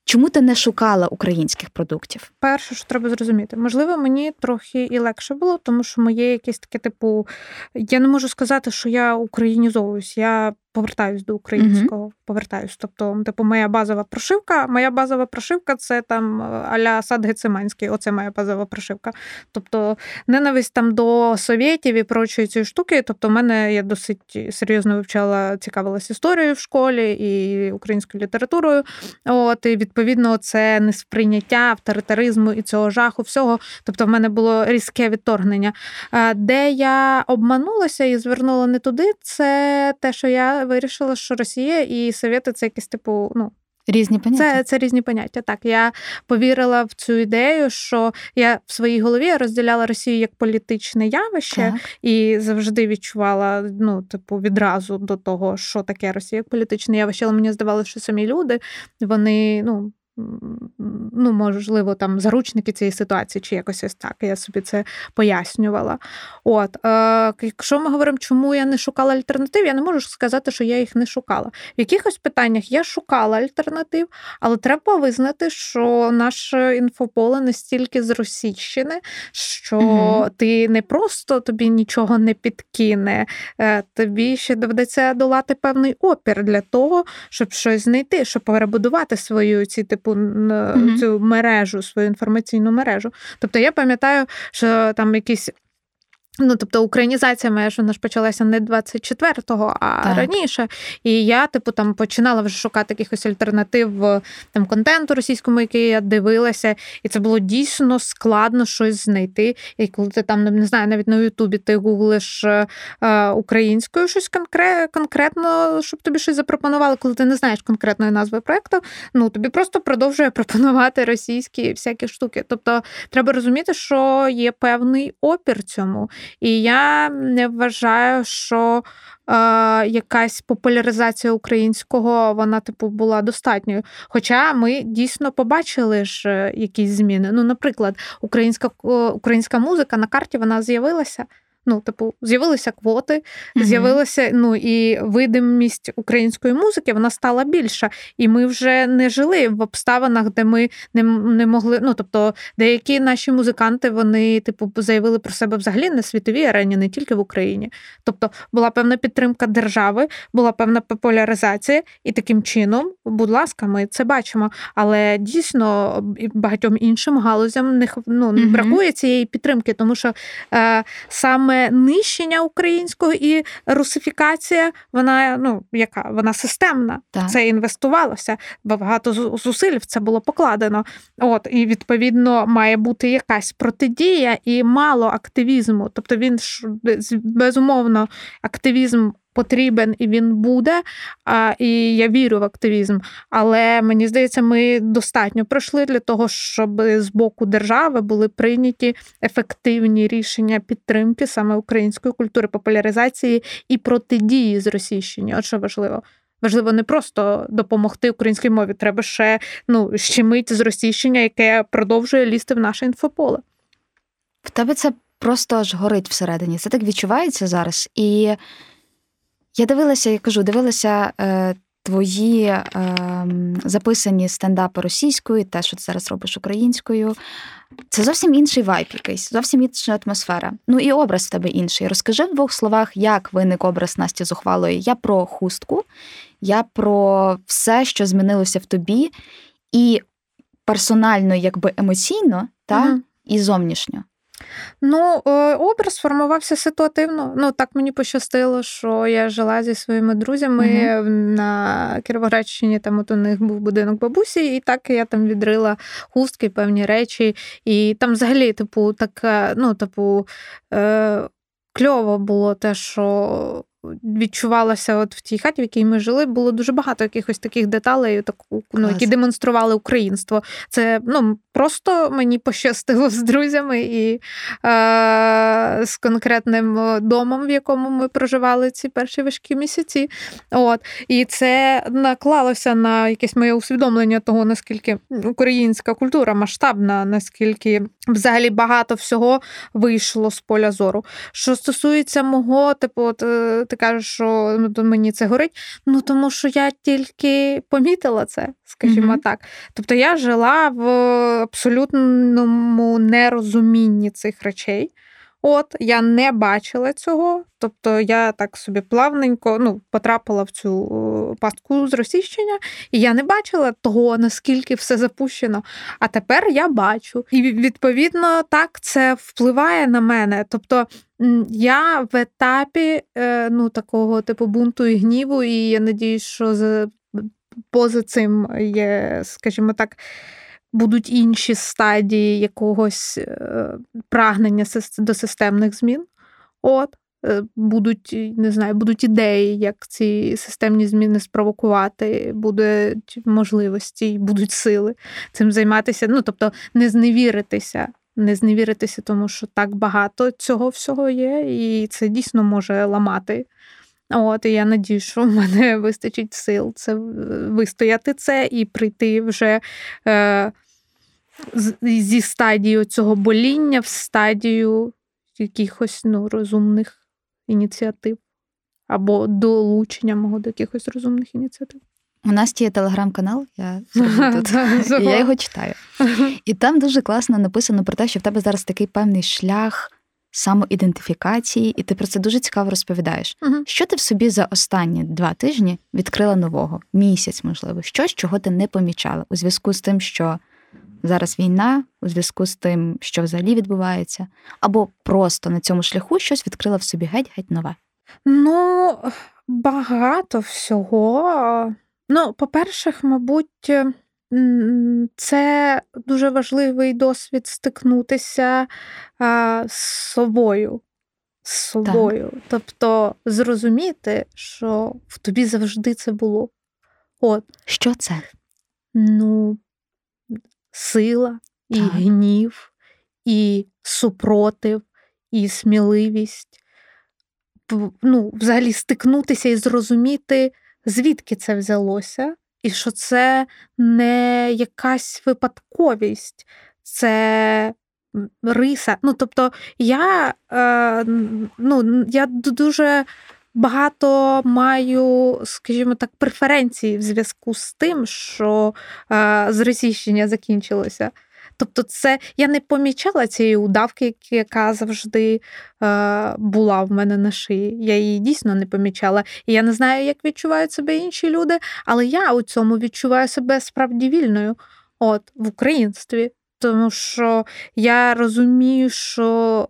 Чому ти не шукала українських продуктів? Перше, що треба зрозуміти, можливо, мені трохи і легше було, тому що моє якесь таке, типу, я не можу сказати, що я українізовуюсь. Я повертаюсь до українського, uh-huh. повертаюсь. Тобто, типу, моя базова прошивка, моя базова прошивка це там аля сад Гециманський, оце моя базова прошивка. Тобто, ненависть там до совєтів і прочої цієї штуки. Тобто, в мене я досить серйозно вивчала, цікавилась історією в школі і українською літературою. От, І відповідно, це несприйняття авторитаризму і цього жаху, всього. Тобто, в мене було різке відторгнення. Де я обманулася і звернула не туди, це те, що я вирішила, що Росія і Совєти це якісь типу, ну. Різні поняття. Це це різні поняття. Так, я повірила в цю ідею, що я в своїй голові розділяла Росію як політичне явище так. і завжди відчувала, ну, типу, відразу до того, що таке Росія як політичне явище. Але мені здавалося, що самі люди вони ну, ну, можливо, там заручники цієї ситуації, чи якось ось так. Я собі це пояснювала. От, е, Якщо ми говоримо, чому я не шукала альтернатив, я не можу сказати, що я їх не шукала. В якихось питаннях я шукала альтернатив, але треба визнати, що наше інфополе настільки зросійщене, що угу. ти не просто тобі нічого не підкине, е, тобі ще доведеться долати певний опір для того, щоб щось знайти, щоб перебудувати свою ці типу типу mm-hmm. цю мережу, свою інформаційну мережу. Тобто я пам'ятаю, що там якісь Ну, тобто українізація моя ж вона ж почалася не 24-го, а так. раніше. І я, типу, там починала вже шукати якихось альтернатив там контенту російському, який я дивилася, і це було дійсно складно щось знайти. І коли ти там не знаю, навіть на Ютубі ти гуглиш е, українською щось конкрет, конкретно, щоб тобі щось запропонували, коли ти не знаєш конкретної назви проекту, ну тобі просто продовжує <laughs> пропонувати російські всякі штуки. Тобто, треба розуміти, що є певний опір цьому. І я не вважаю, що е, якась популяризація українського вона, типу, була достатньою. Хоча ми дійсно побачили ж е, якісь зміни. Ну, наприклад, українська українська музика на карті вона з'явилася. Ну, типу, з'явилися квоти, mm-hmm. з'явилася ну і видимість української музики, вона стала більша. І ми вже не жили в обставинах, де ми не не могли. Ну, тобто, деякі наші музиканти вони, типу, заявили про себе взагалі на світовій арені, не тільки в Україні. Тобто була певна підтримка держави, була певна популяризація, і таким чином, будь ласка, ми це бачимо. Але дійсно багатьом іншим галузям не ну, mm-hmm. бракує цієї підтримки, тому що е, сам саме нищення українського і русифікація, вона ну яка вона системна. Так. Це інвестувалося. Багато зусиль в це було покладено. От і відповідно має бути якась протидія і мало активізму. Тобто він ж безумовно активізм потрібен і він буде. А, І я вірю в активізм. Але мені здається, ми достатньо пройшли для того, щоб з боку держави були прийняті ефективні рішення підтримки саме української культури, популяризації і протидії зросійщенню. От що важливо. Важливо не просто допомогти українській мові, треба ще ну, щемить зросійщення, яке продовжує лізти в наше інфополе. В тебе це просто аж горить всередині. Це так відчувається зараз. І я дивилася, я кажу, дивилася е, твої е, записані стендапи російською, те, що ти зараз робиш українською. Це зовсім інший вайб якийсь, зовсім інша атмосфера. Ну і образ в тебе інший. Розкажи в двох словах, як виник образ Насті Зухвалої. Я про хустку, я про все, що змінилося в тобі, і персонально, якби емоційно, та угу. і зовнішньо. Ну, е, образ формувався ситуативно. Ну, так мені пощастило, що я жила зі своїми друзями угу. на Кіровоградщині, там от у них був будинок бабусі, і так я там відрила хустки, певні речі. І там взагалі, типу, така, ну, типу, е, кльово було те, що відчувалося от в тій хаті, в якій ми жили, було дуже багато якихось таких деталей, таку, ну, які демонстрували українство. Це ну, просто мені пощастило з друзями і е, з конкретним домом, в якому ми проживали ці перші важкі місяці. От. І це наклалося на якесь моє усвідомлення того, наскільки українська культура масштабна, наскільки взагалі багато всього вийшло з поля зору. Що стосується мого, типу, от, е, кажеш, що ну, мені це горить. Ну тому що я тільки помітила це, скажімо mm-hmm. так. Тобто я жила в абсолютному нерозумінні цих речей. От, я не бачила цього, тобто я так собі плавненько ну, потрапила в цю е, пастку зросійщення, і я не бачила того, наскільки все запущено. А тепер я бачу. І відповідно так це впливає на мене. Тобто я в етапі е, ну, такого типу бунту і гніву, і я надіюсь, що поза цим є, скажімо так будуть інші стадії якогось е, прагнення до системних змін. От, е, будуть, не знаю, будуть ідеї, як ці системні зміни спровокувати, будуть можливості, будуть сили цим займатися. Ну, тобто, не зневіритися. Не зневіритися, тому що так багато цього всього є, і це дійсно може ламати. От, і я надію, що <laughs> в мене вистачить сил це вистояти це і прийти вже е, зі стадії цього боління в стадію якихось ну, розумних ініціатив або долучення мого до якихось розумних ініціатив. У нас є телеграм-канал, я тут, і я його читаю. І там дуже класно написано про те, що в тебе зараз такий певний шлях самоідентифікації, і ти про це дуже цікаво розповідаєш. Що ти в собі за останні два тижні відкрила нового? Місяць, можливо, щось, чого ти не помічала у зв'язку з тим, що зараз війна у зв'язку з тим, що взагалі відбувається, або просто на цьому шляху щось відкрила в собі геть-геть нове? Ну, багато всього. Ну, по-перше, мабуть, це дуже важливий досвід стикнутися а, з собою. З собою. Так. Тобто зрозуміти, що в тобі завжди це було. От. Що це? Ну, сила, і так. гнів, і супротив, і сміливість. Ну, Взагалі стикнутися і зрозуміти, звідки це взялося, і що це не якась випадковість, це риса. Ну, Тобто, я, е, ну, я дуже. Багато маю, скажімо так, преференцій в зв'язку з тим, що е, зросійщення закінчилося. Тобто, це я не помічала цієї удавки, яка завжди е, була в мене на шиї. Я її дійсно не помічала. І я не знаю, як відчувають себе інші люди, але я у цьому відчуваю себе справді вільною от, в українстві. Тому що я розумію, що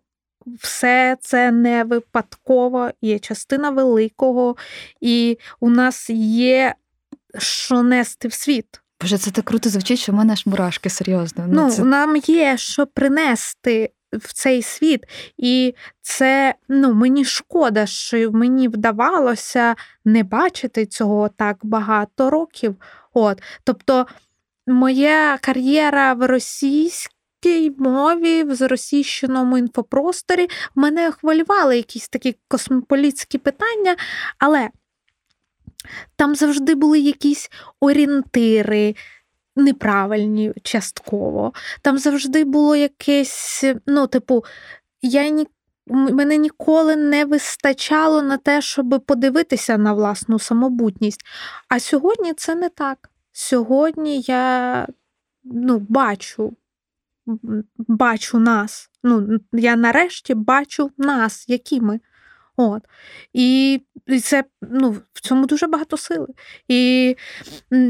все це не випадково, є частина великого, і у нас є що нести в світ. Боже, це так круто звучить, що в мене аж мурашки, серйозно. Ну, ну це... Нам є що принести в цей світ. І це ну, мені шкода, що мені вдавалося не бачити цього так багато років. От. Тобто, моя кар'єра в російській мові, в заросійщеному інфопросторі мене хвилювали якісь такі космополітські питання, але там завжди були якісь орієнтири. Неправильні частково. Там завжди було якесь, ну, типу, я ні, мене ніколи не вистачало на те, щоб подивитися на власну самобутність. А сьогодні це не так. Сьогодні я ну, бачу, бачу нас. Ну, Я нарешті бачу нас, які ми. От. І це ну, в цьому дуже багато сили. І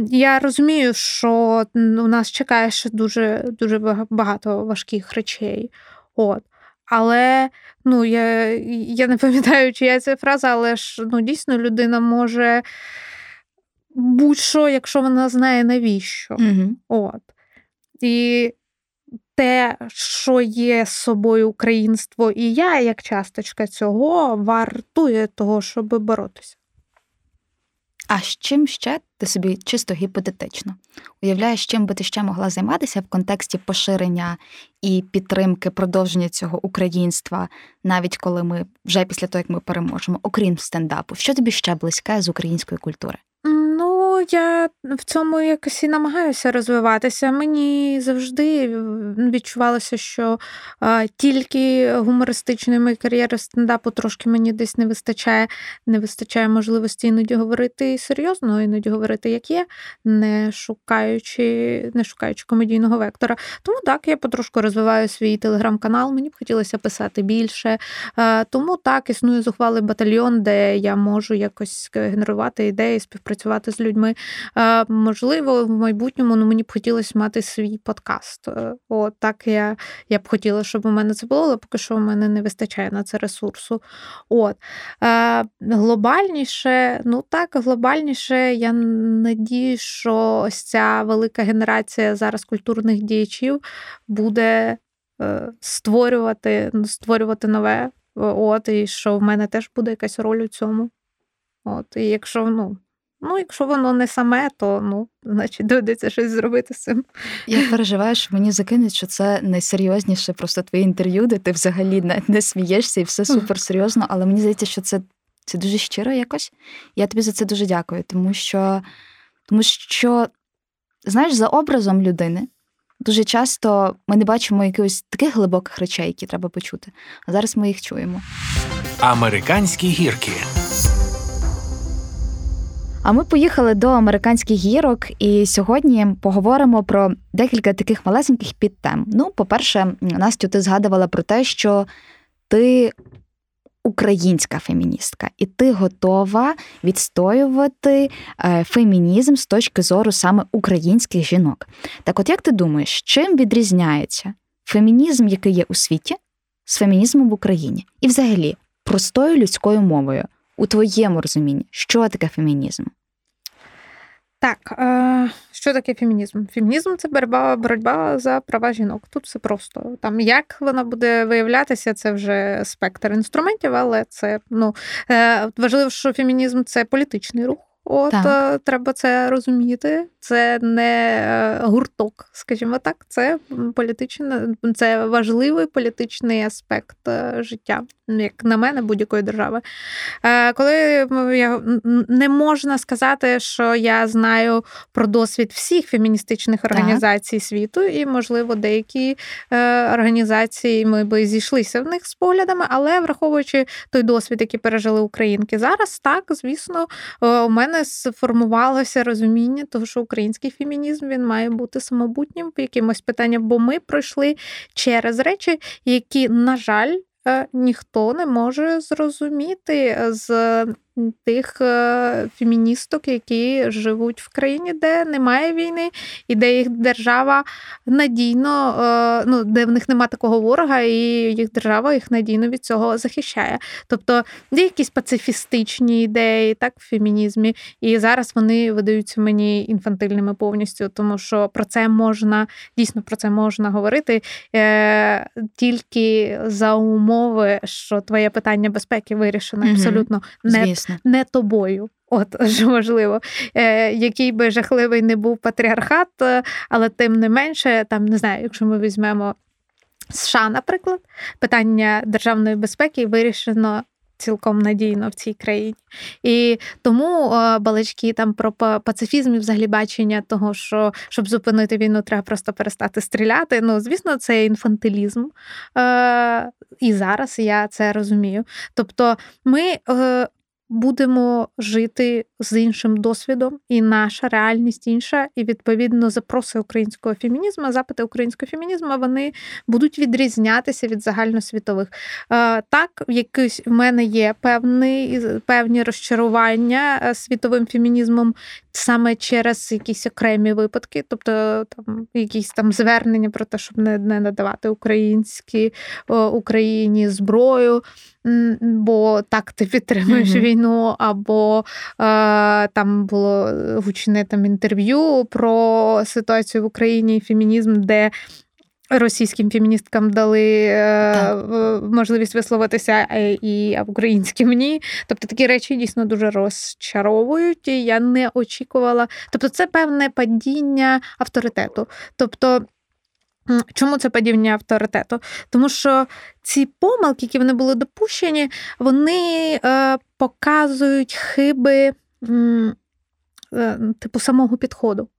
я розумію, що у нас чекає ще дуже дуже багато важких речей. От. Але ну, я я не пам'ятаю, чия це фраза, але ж ну, дійсно людина може будь-що, якщо вона знає навіщо. Угу. От. І те, що є собою українство, і я, як часточка цього, вартує того, щоб боротися. А з чим ще ти собі чисто гіпотетично уявляєш, чим би ти ще могла займатися в контексті поширення і підтримки продовження цього українства, навіть коли ми вже після того, як ми переможемо, окрім стендапу, що тобі ще близьке з української культури? Я в цьому якось і намагаюся розвиватися. Мені завжди відчувалося, що а, тільки гумористичної кар'єри стендапу трошки мені десь не вистачає, не вистачає можливості іноді говорити серйозно, іноді говорити, як є, не шукаючи, не шукаючи комедійного вектора. Тому так, я потрошку розвиваю свій телеграм-канал, мені б хотілося писати більше. А, тому так, існує зухвалий батальйон, де я можу якось генерувати ідеї, співпрацювати з людьми. Можливо, в майбутньому ну, мені б хотілося мати свій подкаст. Е, от так я я б хотіла, щоб у мене це було, але поки що у мене не вистачає на це ресурсу. От. Глобальніше, ну так, глобальніше, я надію, що ось ця велика генерація зараз культурних діячів буде е, створювати, створювати нове. От, і що в мене теж буде якась роль у цьому. От, І якщо ну, Ну, якщо воно не саме, то ну, значить доведеться щось зробити з цим. Я переживаю, що мені закинуть, що це найсерйозніше просто твоє інтерв'ю, де ти взагалі не, не смієшся і все супер серйозно, але мені здається, що це це дуже щиро якось. Я тобі за це дуже дякую, тому що, тому що, знаєш, за образом людини. Дуже часто ми не бачимо якихось таких глибоких речей, які треба почути. А зараз ми їх чуємо. Американські гірки. А ми поїхали до американських гірок, і сьогодні поговоримо про декілька таких малесеньких підтем. Ну, по-перше, Настю, ти згадувала про те, що ти українська феміністка, і ти готова відстоювати е, фемінізм з точки зору саме українських жінок. Так, от як ти думаєш, чим відрізняється фемінізм, який є у світі, з фемінізмом в Україні? І, взагалі, простою людською мовою? У твоєму розумінні, що таке фемінізм? Так, е, що таке фемінізм? Фемінізм це боротьба боротьба за права жінок. Тут все просто. Там як вона буде виявлятися, це вже спектр інструментів, але це ну е, важливо, що фемінізм це політичний рух. От так. Е, треба це розуміти. Це не е, гурток, скажімо так, це політичне, це важливий політичний аспект е, життя, як на мене, будь-якої держави. Коли я не можна сказати, що я знаю про досвід всіх феміністичних організацій так. світу, і, можливо, деякі організації ми би зійшлися в них з поглядами, але враховуючи той досвід, який пережили українки зараз, так звісно, у мене сформувалося розуміння того, що український фемінізм він має бути самобутнім по якимось питанням, бо ми пройшли через речі, які, на жаль, е, ніхто не може зрозуміти з тих е, феміністок, які живуть в країні, де немає війни, і де їх держава надійно, е, ну де в них немає такого ворога, і їх держава їх надійно від цього захищає. Тобто є якісь пацифістичні ідеї, так в фемінізмі, і зараз вони видаються мені інфантильними повністю, тому що про це можна дійсно про це можна говорити е, тільки за умови, що твоє питання безпеки вирішено абсолютно не, не тобою. От <laughs> що важливо, Е, який би жахливий не був патріархат, але тим не менше, там не знаю, якщо ми візьмемо США, наприклад, питання державної безпеки вирішено цілком надійно в цій країні. І тому е, балачки там про пацифізм і взагалі бачення того, що щоб зупинити війну, треба просто перестати стріляти. Ну, звісно, це інфантилізм. Е, І зараз я це розумію. Тобто, ми. Е, будемо жити з іншим досвідом, і наша реальність інша, і відповідно запроси українського фемінізму, запити українського фемінізму, вони будуть відрізнятися від загальносвітових. Е, так, якийсь в мене є певний, певні розчарування е, світовим фемінізмом саме через якісь окремі випадки, тобто там якісь там звернення про те, щоб не не надавати українській Україні зброю, бо так ти підтримуєш mm-hmm. війну, або е, там було гучне там інтерв'ю про ситуацію в Україні і фемінізм, де Російським феміністкам дали е, можливість висловитися е, і українським ні. Тобто такі речі дійсно дуже розчаровують. і Я не очікувала. Тобто, це певне падіння авторитету. Тобто, чому це падіння авторитету? Тому що ці помилки, які вони були допущені, вони е, показують хиби е, типу самого підходу.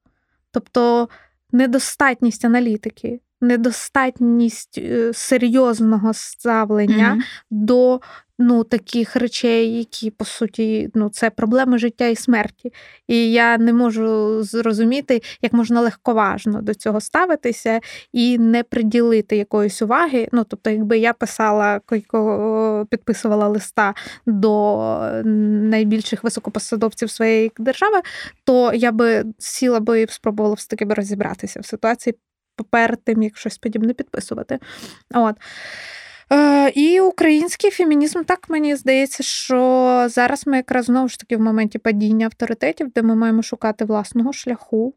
Тобто недостатність аналітики недостатність е, серйозного ставлення mm-hmm. до ну, таких речей, які по суті ну, це проблеми життя і смерті. І я не можу зрозуміти, як можна легковажно до цього ставитися і не приділити якоїсь уваги. Ну, тобто, якби я писала підписувала листа до найбільших високопосадовців своєї держави, то я би сіла би і спробувала все таки розібратися в ситуації перед тим, як щось подібне підписувати. От. Е, І український фемінізм, так мені здається, що зараз ми якраз знову ж таки в моменті падіння авторитетів, де ми маємо шукати власного шляху,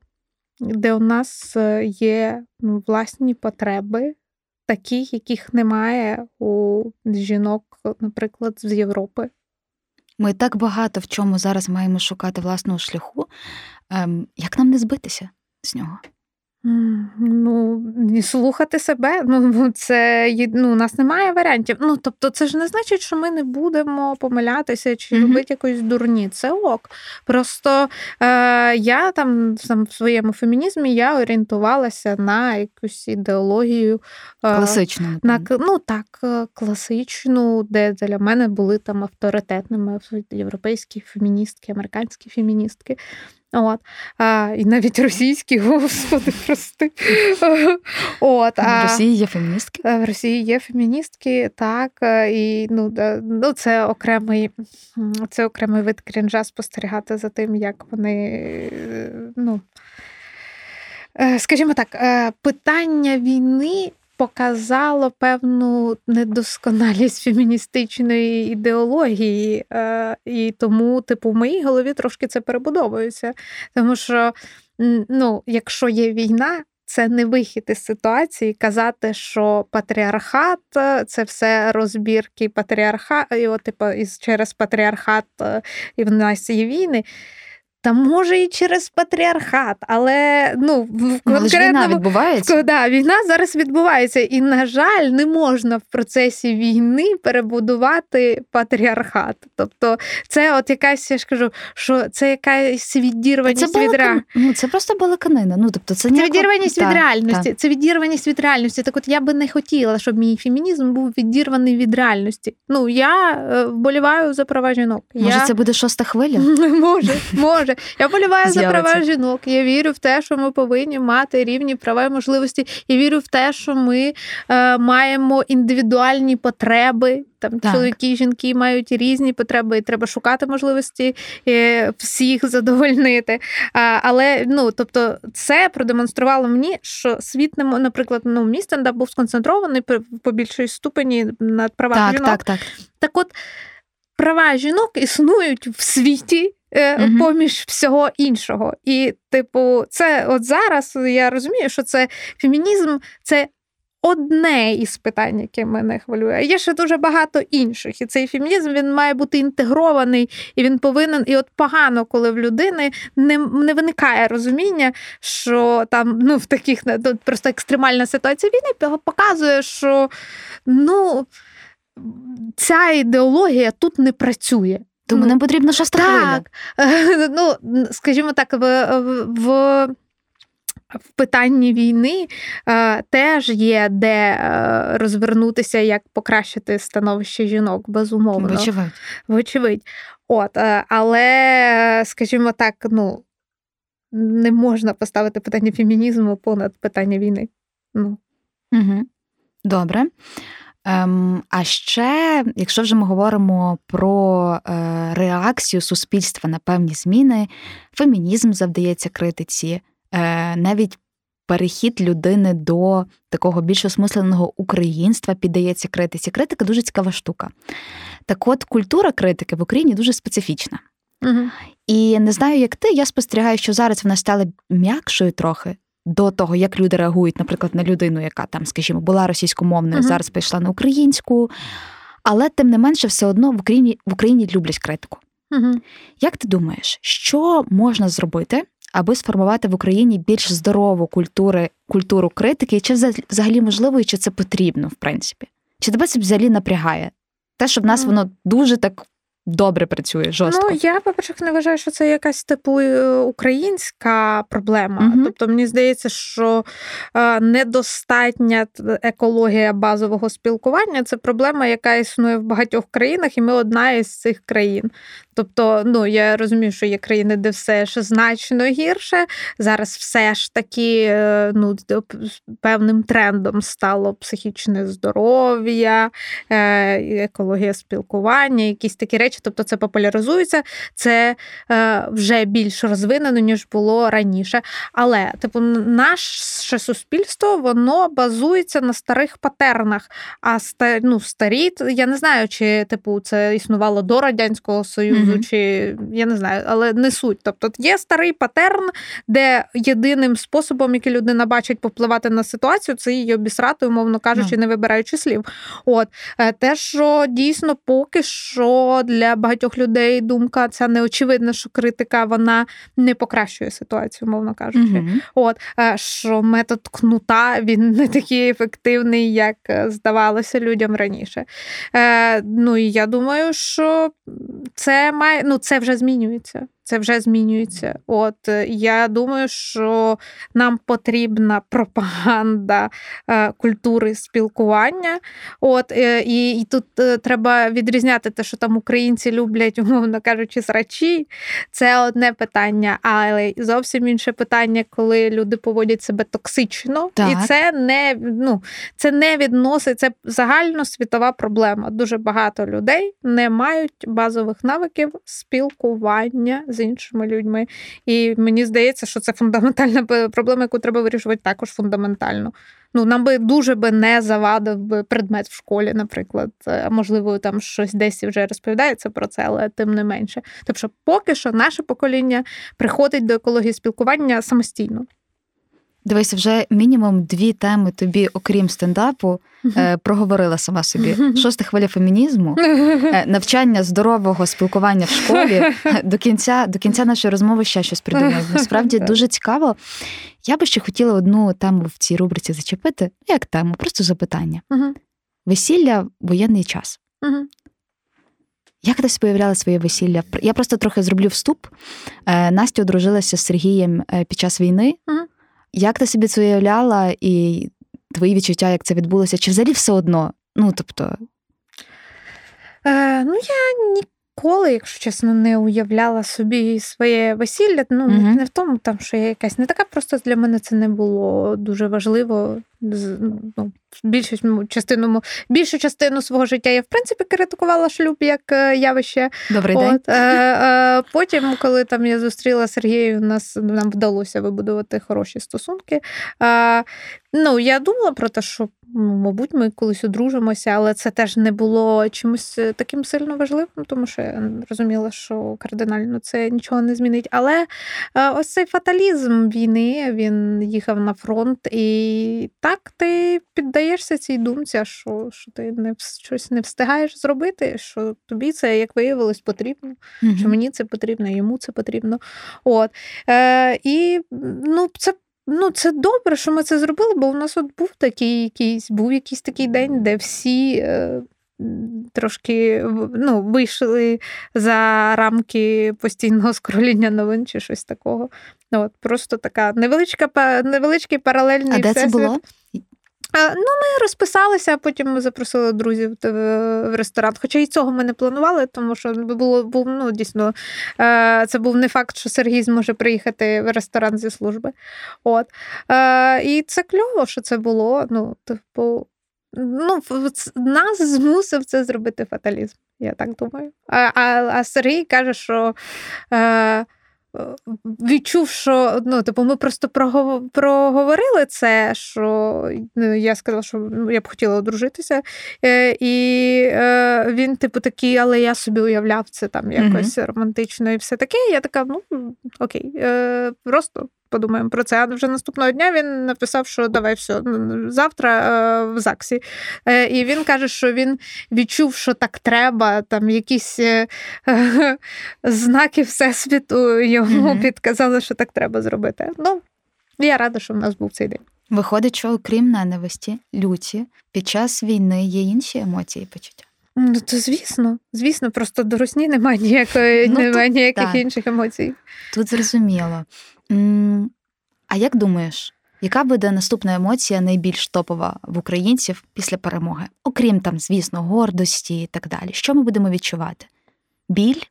де у нас е, є ну, власні потреби, такі, яких немає у жінок, наприклад, з Європи. Ми так багато в чому зараз маємо шукати власного шляху. Ем, Як нам не збитися з нього? Ну, слухати себе, ну це ну, у нас немає варіантів. Ну, тобто, це ж не значить, що ми не будемо помилятися чи mm-hmm. робити якось дурні. Це ок. Просто е, я там сам в своєму фемінізмі я орієнтувалася на якусь ідеологію е, класичну. На, ну так, е, класичну, де для мене були там авторитетними європейські феміністки, американські феміністки. От. А, І навіть російські, <laughs> господи, прости. От, а, В Росії є феміністки? В Росії є феміністки, так. І ну, ну, це окремий це окремий вид крінжа спостерігати за тим, як вони. ну, е, Скажімо так, е, питання війни показало певну недосконалість феміністичної ідеології, е, і тому, типу, в моїй голові трошки це перебудовується. Тому що, ну, якщо є війна. Це не вихід із ситуації казати, що патріархат це все розбірки патріархату, типу, через патріархат е, і в нас є війни. Та може і через патріархат, але ну в конкретному... війна відбувається. Да, війна зараз відбувається, і на жаль, не можна в процесі війни перебудувати патріархат. Тобто, це от якась я ж кажу, що це якась відірваність це від ре... Ну це просто балаканина. Ну тобто, це ніяко... відірваність та, від реальності. Та. Це відірваність від реальності. Так, от я би не хотіла, щоб мій фемінізм був відірваний від реальності. Ну я е, вболіваю за права жінок. Може, я... це буде шоста хвиля? <laughs> Може, може. Боже, я полюваю за права жінок. Я вірю в те, що ми повинні мати рівні права і можливості. Я вірю в те, що ми е, маємо індивідуальні потреби. Там так. чоловіки і жінки мають різні потреби, і треба шукати можливості е, всіх задовольнити. А, Але ну тобто, це продемонструвало мені, що світ не наприклад, ну мій стендап був сконцентрований по більшій ступені над правами так, жінок. Так, так. Так от права жінок існують в світі. Угу. Поміж всього іншого. І, типу, це от зараз я розумію, що це фемінізм це одне із питань, яке мене хвилює. Є ще дуже багато інших. І цей фемінізм він має бути інтегрований, і він повинен. І от погано, коли в людини не не виникає розуміння, що там ну, в таких просто екстремальна ситуація війни показує, що ну ця ідеологія тут не працює. Тому нам потрібно шоста Так, <laughs> ну, скажімо так, в, в в питанні війни е, теж є де е, розвернутися, як покращити становище жінок, безумовно. Вочевидь. Вочевидь. От, е, Але, скажімо так, ну, не можна поставити питання фемінізму понад питання війни. Ну. Угу. Добре. Ем, А ще, якщо вже ми говоримо про е, реакцію суспільства на певні зміни, фемінізм завдається критиці, е, навіть перехід людини до такого більш осмисленого українства піддається критиці. Критика дуже цікава штука. Так от культура критики в Україні дуже специфічна. Угу. І не знаю, як ти, я спостерігаю, що зараз вона стала м'якшою трохи до того, як люди реагують, наприклад, на людину, яка там, скажімо, була російськомовною, uh-huh. зараз прийшла на українську. Але тим не менше, все одно в Україні в Україні люблять критику. Uh-huh. Як ти думаєш, що можна зробити, аби сформувати в Україні більш здорову культуру, культуру критики, чи взагалі можливо, і чи це потрібно, в принципі? Чи тебе це взагалі напрягає? Те, що в нас uh-huh. воно дуже так добре працює жорстко. Ну я по-перше, не вважаю, що це якась типу е, українська проблема. Угу. Тобто, мені здається, що е, недостатня екологія базового спілкування це проблема, яка існує в багатьох країнах, і ми одна із цих країн. Тобто, ну я розумію, що є країни, де все ж значно гірше. Зараз все ж таки е, ну, певним трендом стало психічне здоров'я, екологія спілкування, якісь такі речі речі, тобто це популяризується, це е, вже більш розвинено, ніж було раніше. Але, типу, наше суспільство воно базується на старих патернах. А ну, старі, я не знаю, чи типу це існувало до Радянського Союзу, mm-hmm. чи я не знаю, але не суть. Тобто є старий патерн, де єдиним способом, який людина бачить попливати на ситуацію, це її обісрати, умовно кажучи, mm-hmm. не вибираючи слів. От е, те, що дійсно поки що для багатьох людей думка ця неочевидна, що критика вона не покращує ситуацію, мовно кажучи. mm От е, що метод кнута він не такий ефективний, як е, здавалося людям раніше. Е, Ну і я думаю, що це має ну це вже змінюється. Це вже змінюється. От е, я думаю, що нам потрібна пропаганда е, культури спілкування. От е, і, і тут треба відрізняти те, що там українці люблять, <laughs> умовно кажучи, срачі. Це одне питання, але зовсім інше питання, коли люди поводять себе токсично, так. і це не ну, це не відносить, це загальносвітова проблема. Дуже багато людей не мають базових навиків спілкування з іншими людьми. І мені здається, що це фундаментальна проблема, яку треба вирішувати також фундаментально. Ну, нам би дуже би не завадив предмет в школі, наприклад. Е, можливо, там щось десь вже розповідається про це, але тим не менше. Тобто, поки що наше покоління приходить до екології спілкування самостійно. Дивись, вже мінімум дві теми тобі, окрім стендапу, е, проговорила сама собі. Шоста хвиля фемінізму, <laughs> е, навчання здорового спілкування в школі. <laughs> До кінця до кінця нашої розмови ще щось придумаю. <laughs> Насправді дуже цікаво. Я би ще хотіла одну тему в цій рубриці зачепити. Як тему? Просто запитання. Весілля в воєнний час. Як ти появляла своє весілля? Я просто трохи зроблю вступ. Е, Настя одружилася з Сергієм під час війни. Як ти собі це уявляла, і твої відчуття, як це відбулося? Чи взагалі все одно? Ну, тобто. Е, Ну, я ніколи, якщо чесно, не уявляла собі своє весілля. Ну, угу. не в тому, там, що я якась не така, просто для мене це не було дуже важливо. Ну, більшу частину більшу частину свого життя я в принципі критикувала шлюб як е, явище. Добрий От, день. Е, Потім, коли там я зустріла Сергія, у нас нам вдалося вибудувати хороші стосунки. Е, ну, я думала про те, що ну, мабуть, ми колись одружимося, але це теж не було чимось е, таким сильно важливим, тому що я розуміла, що кардинально це нічого не змінить. Але е, ось цей фаталізм війни він їхав на фронт, і так ти піддаєшся цій думці, що що ти не щось не встигаєш зробити, що тобі це, як виявилось, потрібно, mm що мені це потрібно, йому це потрібно. От. Е, І ну, це Ну, це добре, що ми це зробили, бо у нас от був такий якийсь, був якийсь такий день, де всі е, трошки ну, вийшли за рамки постійного <laughs> скроління новин чи щось такого. От, Просто така невеличка, невеличкий паралельний. А де це було? Ну, Ми розписалися, а потім ми запросили друзів в ресторан. Хоча і цього ми не планували, тому що було був ну, дійсно е, це був не факт, що Сергій зможе приїхати в ресторан зі служби. От. Е, і це кльово, що це було. Ну, типу, ну, Нас змусив це зробити фаталізм, я так думаю. А а, а Сергій каже, що. Е, відчув, що ну, типу, ми просто проговорили це, що ну, я сказала, що ну, я б хотіла одружитися. Е, і е, він, типу, такий, але я собі уявляв це там якось mm-hmm. романтично і все таке. Я така, ну окей, е, просто подумаємо про це. А вже наступного дня він написав, що давай все, завтра е, в ЗАГСі. Е, і він каже, що він відчув, що так треба, там якісь е, <laughs> знаки Всесвіту йому mm підказали, що так треба зробити. Ну, я рада, що в нас був цей день. Виходить, що окрім ненависті, люті, під час війни є інші емоції і почуття. Ну, то звісно, звісно, просто до русні немає ніякої, ну, немає тут, ніяких так. інших емоцій. Тут зрозуміло. А як думаєш, яка буде наступна емоція найбільш топова в українців після перемоги? Окрім там, звісно, гордості і так далі? Що ми будемо відчувати? Біль?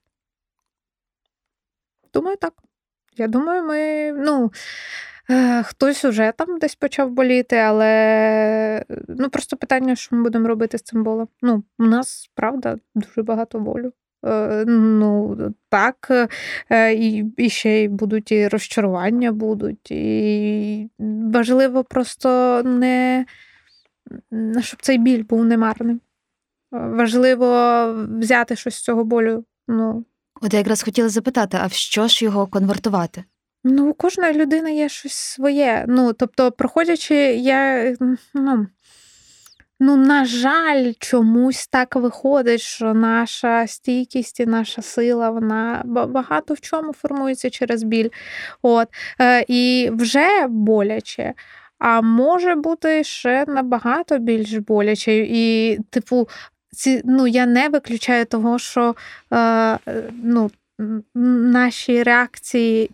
Думаю, так. Я думаю, ми. ну... Е, хтось уже там десь почав боліти, але ну просто питання, що ми будемо робити з цим болем. Ну, у нас правда дуже багато болю. Е, ну, так, е, і і ще й будуть і розчарування будуть. І важливо просто не щоб цей біль був немарним. Важливо взяти щось з цього болю. Ну. От я якраз хотіла запитати, а в що ж його конвертувати? Ну, у кожної людини є щось своє. Ну, тобто, проходячи, я ну, Ну, на жаль, чомусь так виходить, що наша стійкість і наша сила, вона багато в чому формується через біль. От. Е, І вже боляче. А може бути ще набагато більш боляче. І, типу, ці, ну, я не виключаю того, що е, ну, наші реакції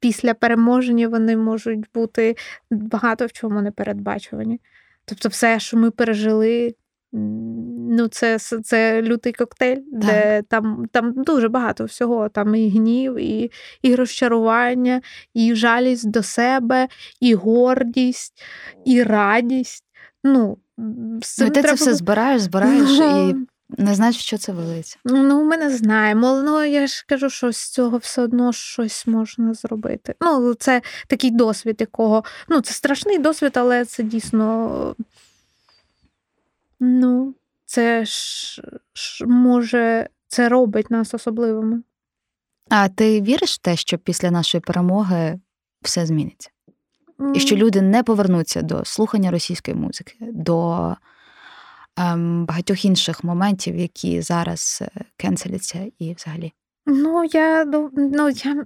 після переможення вони можуть бути багато в чому непередбачувані. Тобто, все, що ми пережили, ну, це це лютий коктейль, так. де там там дуже багато всього. Там і гнів, і і розчарування, і жалість до себе, і гордість, і радість. Ну, з цим ну, Ти треба... це все збираєш, збираєш <laughs> і не знаєш, що це вилиться. Ну, ми не знаємо. Ну, я ж кажу, що з цього все одно щось можна зробити. Ну, це такий досвід, якого. Ну, це страшний досвід, але це дійсно. Ну, це ж, ж може, це робить нас особливими. А ти віриш в те, що після нашої перемоги все зміниться? І що люди не повернуться до слухання російської музики, до багатьох інших моментів, які зараз е, кенселяться і взагалі? Ну, я ну, я,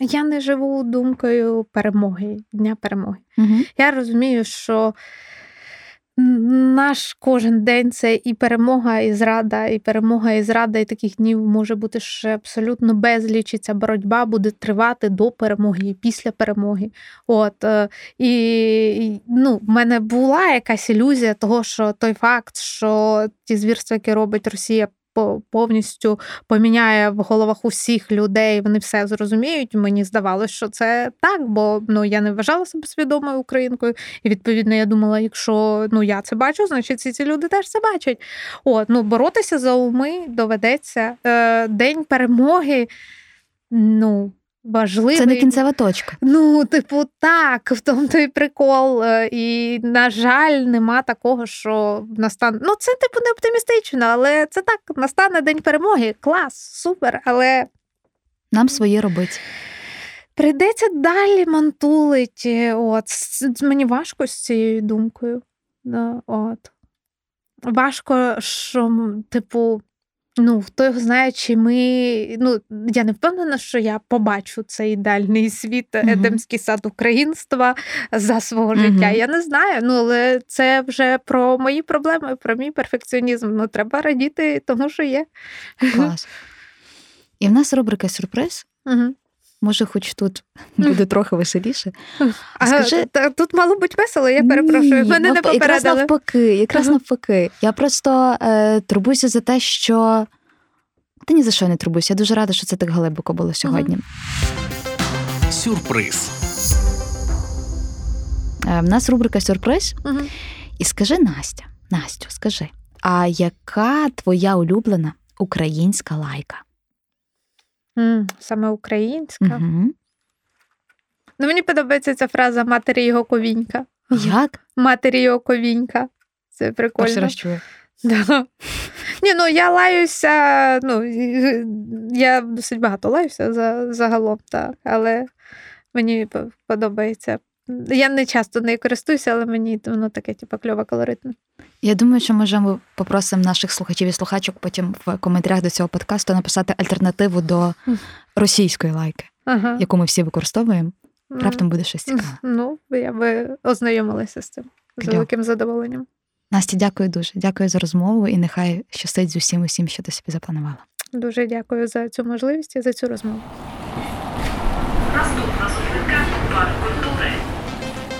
я не живу думкою перемоги, дня перемоги. Угу. Я розумію, що наш кожен день це і перемога, і зрада, і перемога, і зрада, і таких днів може бути ще абсолютно безліч. і Ця боротьба буде тривати до перемоги і після перемоги. От е, і ну, в мене була якась ілюзія того, що той факт, що ті звірства, які робить Росія, повністю поміняє в головах усіх людей. Вони все зрозуміють. Мені здавалося, що це так, бо ну я не вважала себе свідомою українкою. І відповідно я думала, якщо ну я це бачу, значить ці ці люди теж це бачать. От ну боротися за уми доведеться. Е, День перемоги. Ну, важливий. Це не кінцева точка. Ну, типу, так, в тому той прикол. Е, і, на жаль, нема такого, що настане. Ну, це, типу, не оптимістично, але це так, настане день перемоги. Клас, супер, але. Нам своє робить. Прийдеться далі мантулить. От. Мені важко з цією думкою. От. Важко, що, типу, Ну, хто його знає, чи ми. Ну, я не впевнена, що я побачу цей ідеальний світ uh-huh. Едемський сад українства за свого uh-huh. життя. Я не знаю. Ну, але це вже про мої проблеми, про мій перфекціонізм. Ну, треба радіти, тому що є. Клас. І в нас рубрика сюрприз. Uh-huh. Може, хоч тут буде трохи веселіше. А скажи... та, Тут мало бути весело, я перепрошую. Ні, Мене навп... не попередили. Якраз навпаки, якраз ага. навпаки. Я просто е, турбуюся за те, що ти ні за що не турбуйся. Я дуже рада, що це так глибоко було сьогодні. Ага. Сюрприз. Е, в нас рубрика Сюрприз. Ага. І скажи, Настя, Настю, скажи, а яка твоя улюблена українська лайка? Саме українська. Угу. Ну, Мені подобається ця фраза матері його ковінька. Як? <laughs> Матері його ковінька. Це прикольно. Перший раз чую. Да. Ні, ну я лаюся, ну, я досить багато лаюся за, загалом, так, але мені подобається. Я не часто нею користуюся, але мені воно таке, типу, кльове колоритне. Я думаю, що може ми попросимо наших слухачів і слухачок потім в коментарях до цього подкасту написати альтернативу до російської лайки, ага. яку ми всі використовуємо. Раптом буде щось цікаве. Ну, я би ознайомилася з цим з великим задоволенням. Насті, дякую дуже. Дякую за розмову і нехай щастить з усім усім, що ти собі запланувала. Дуже дякую за цю можливість і за цю розмову. Наступна зупинка парк культури.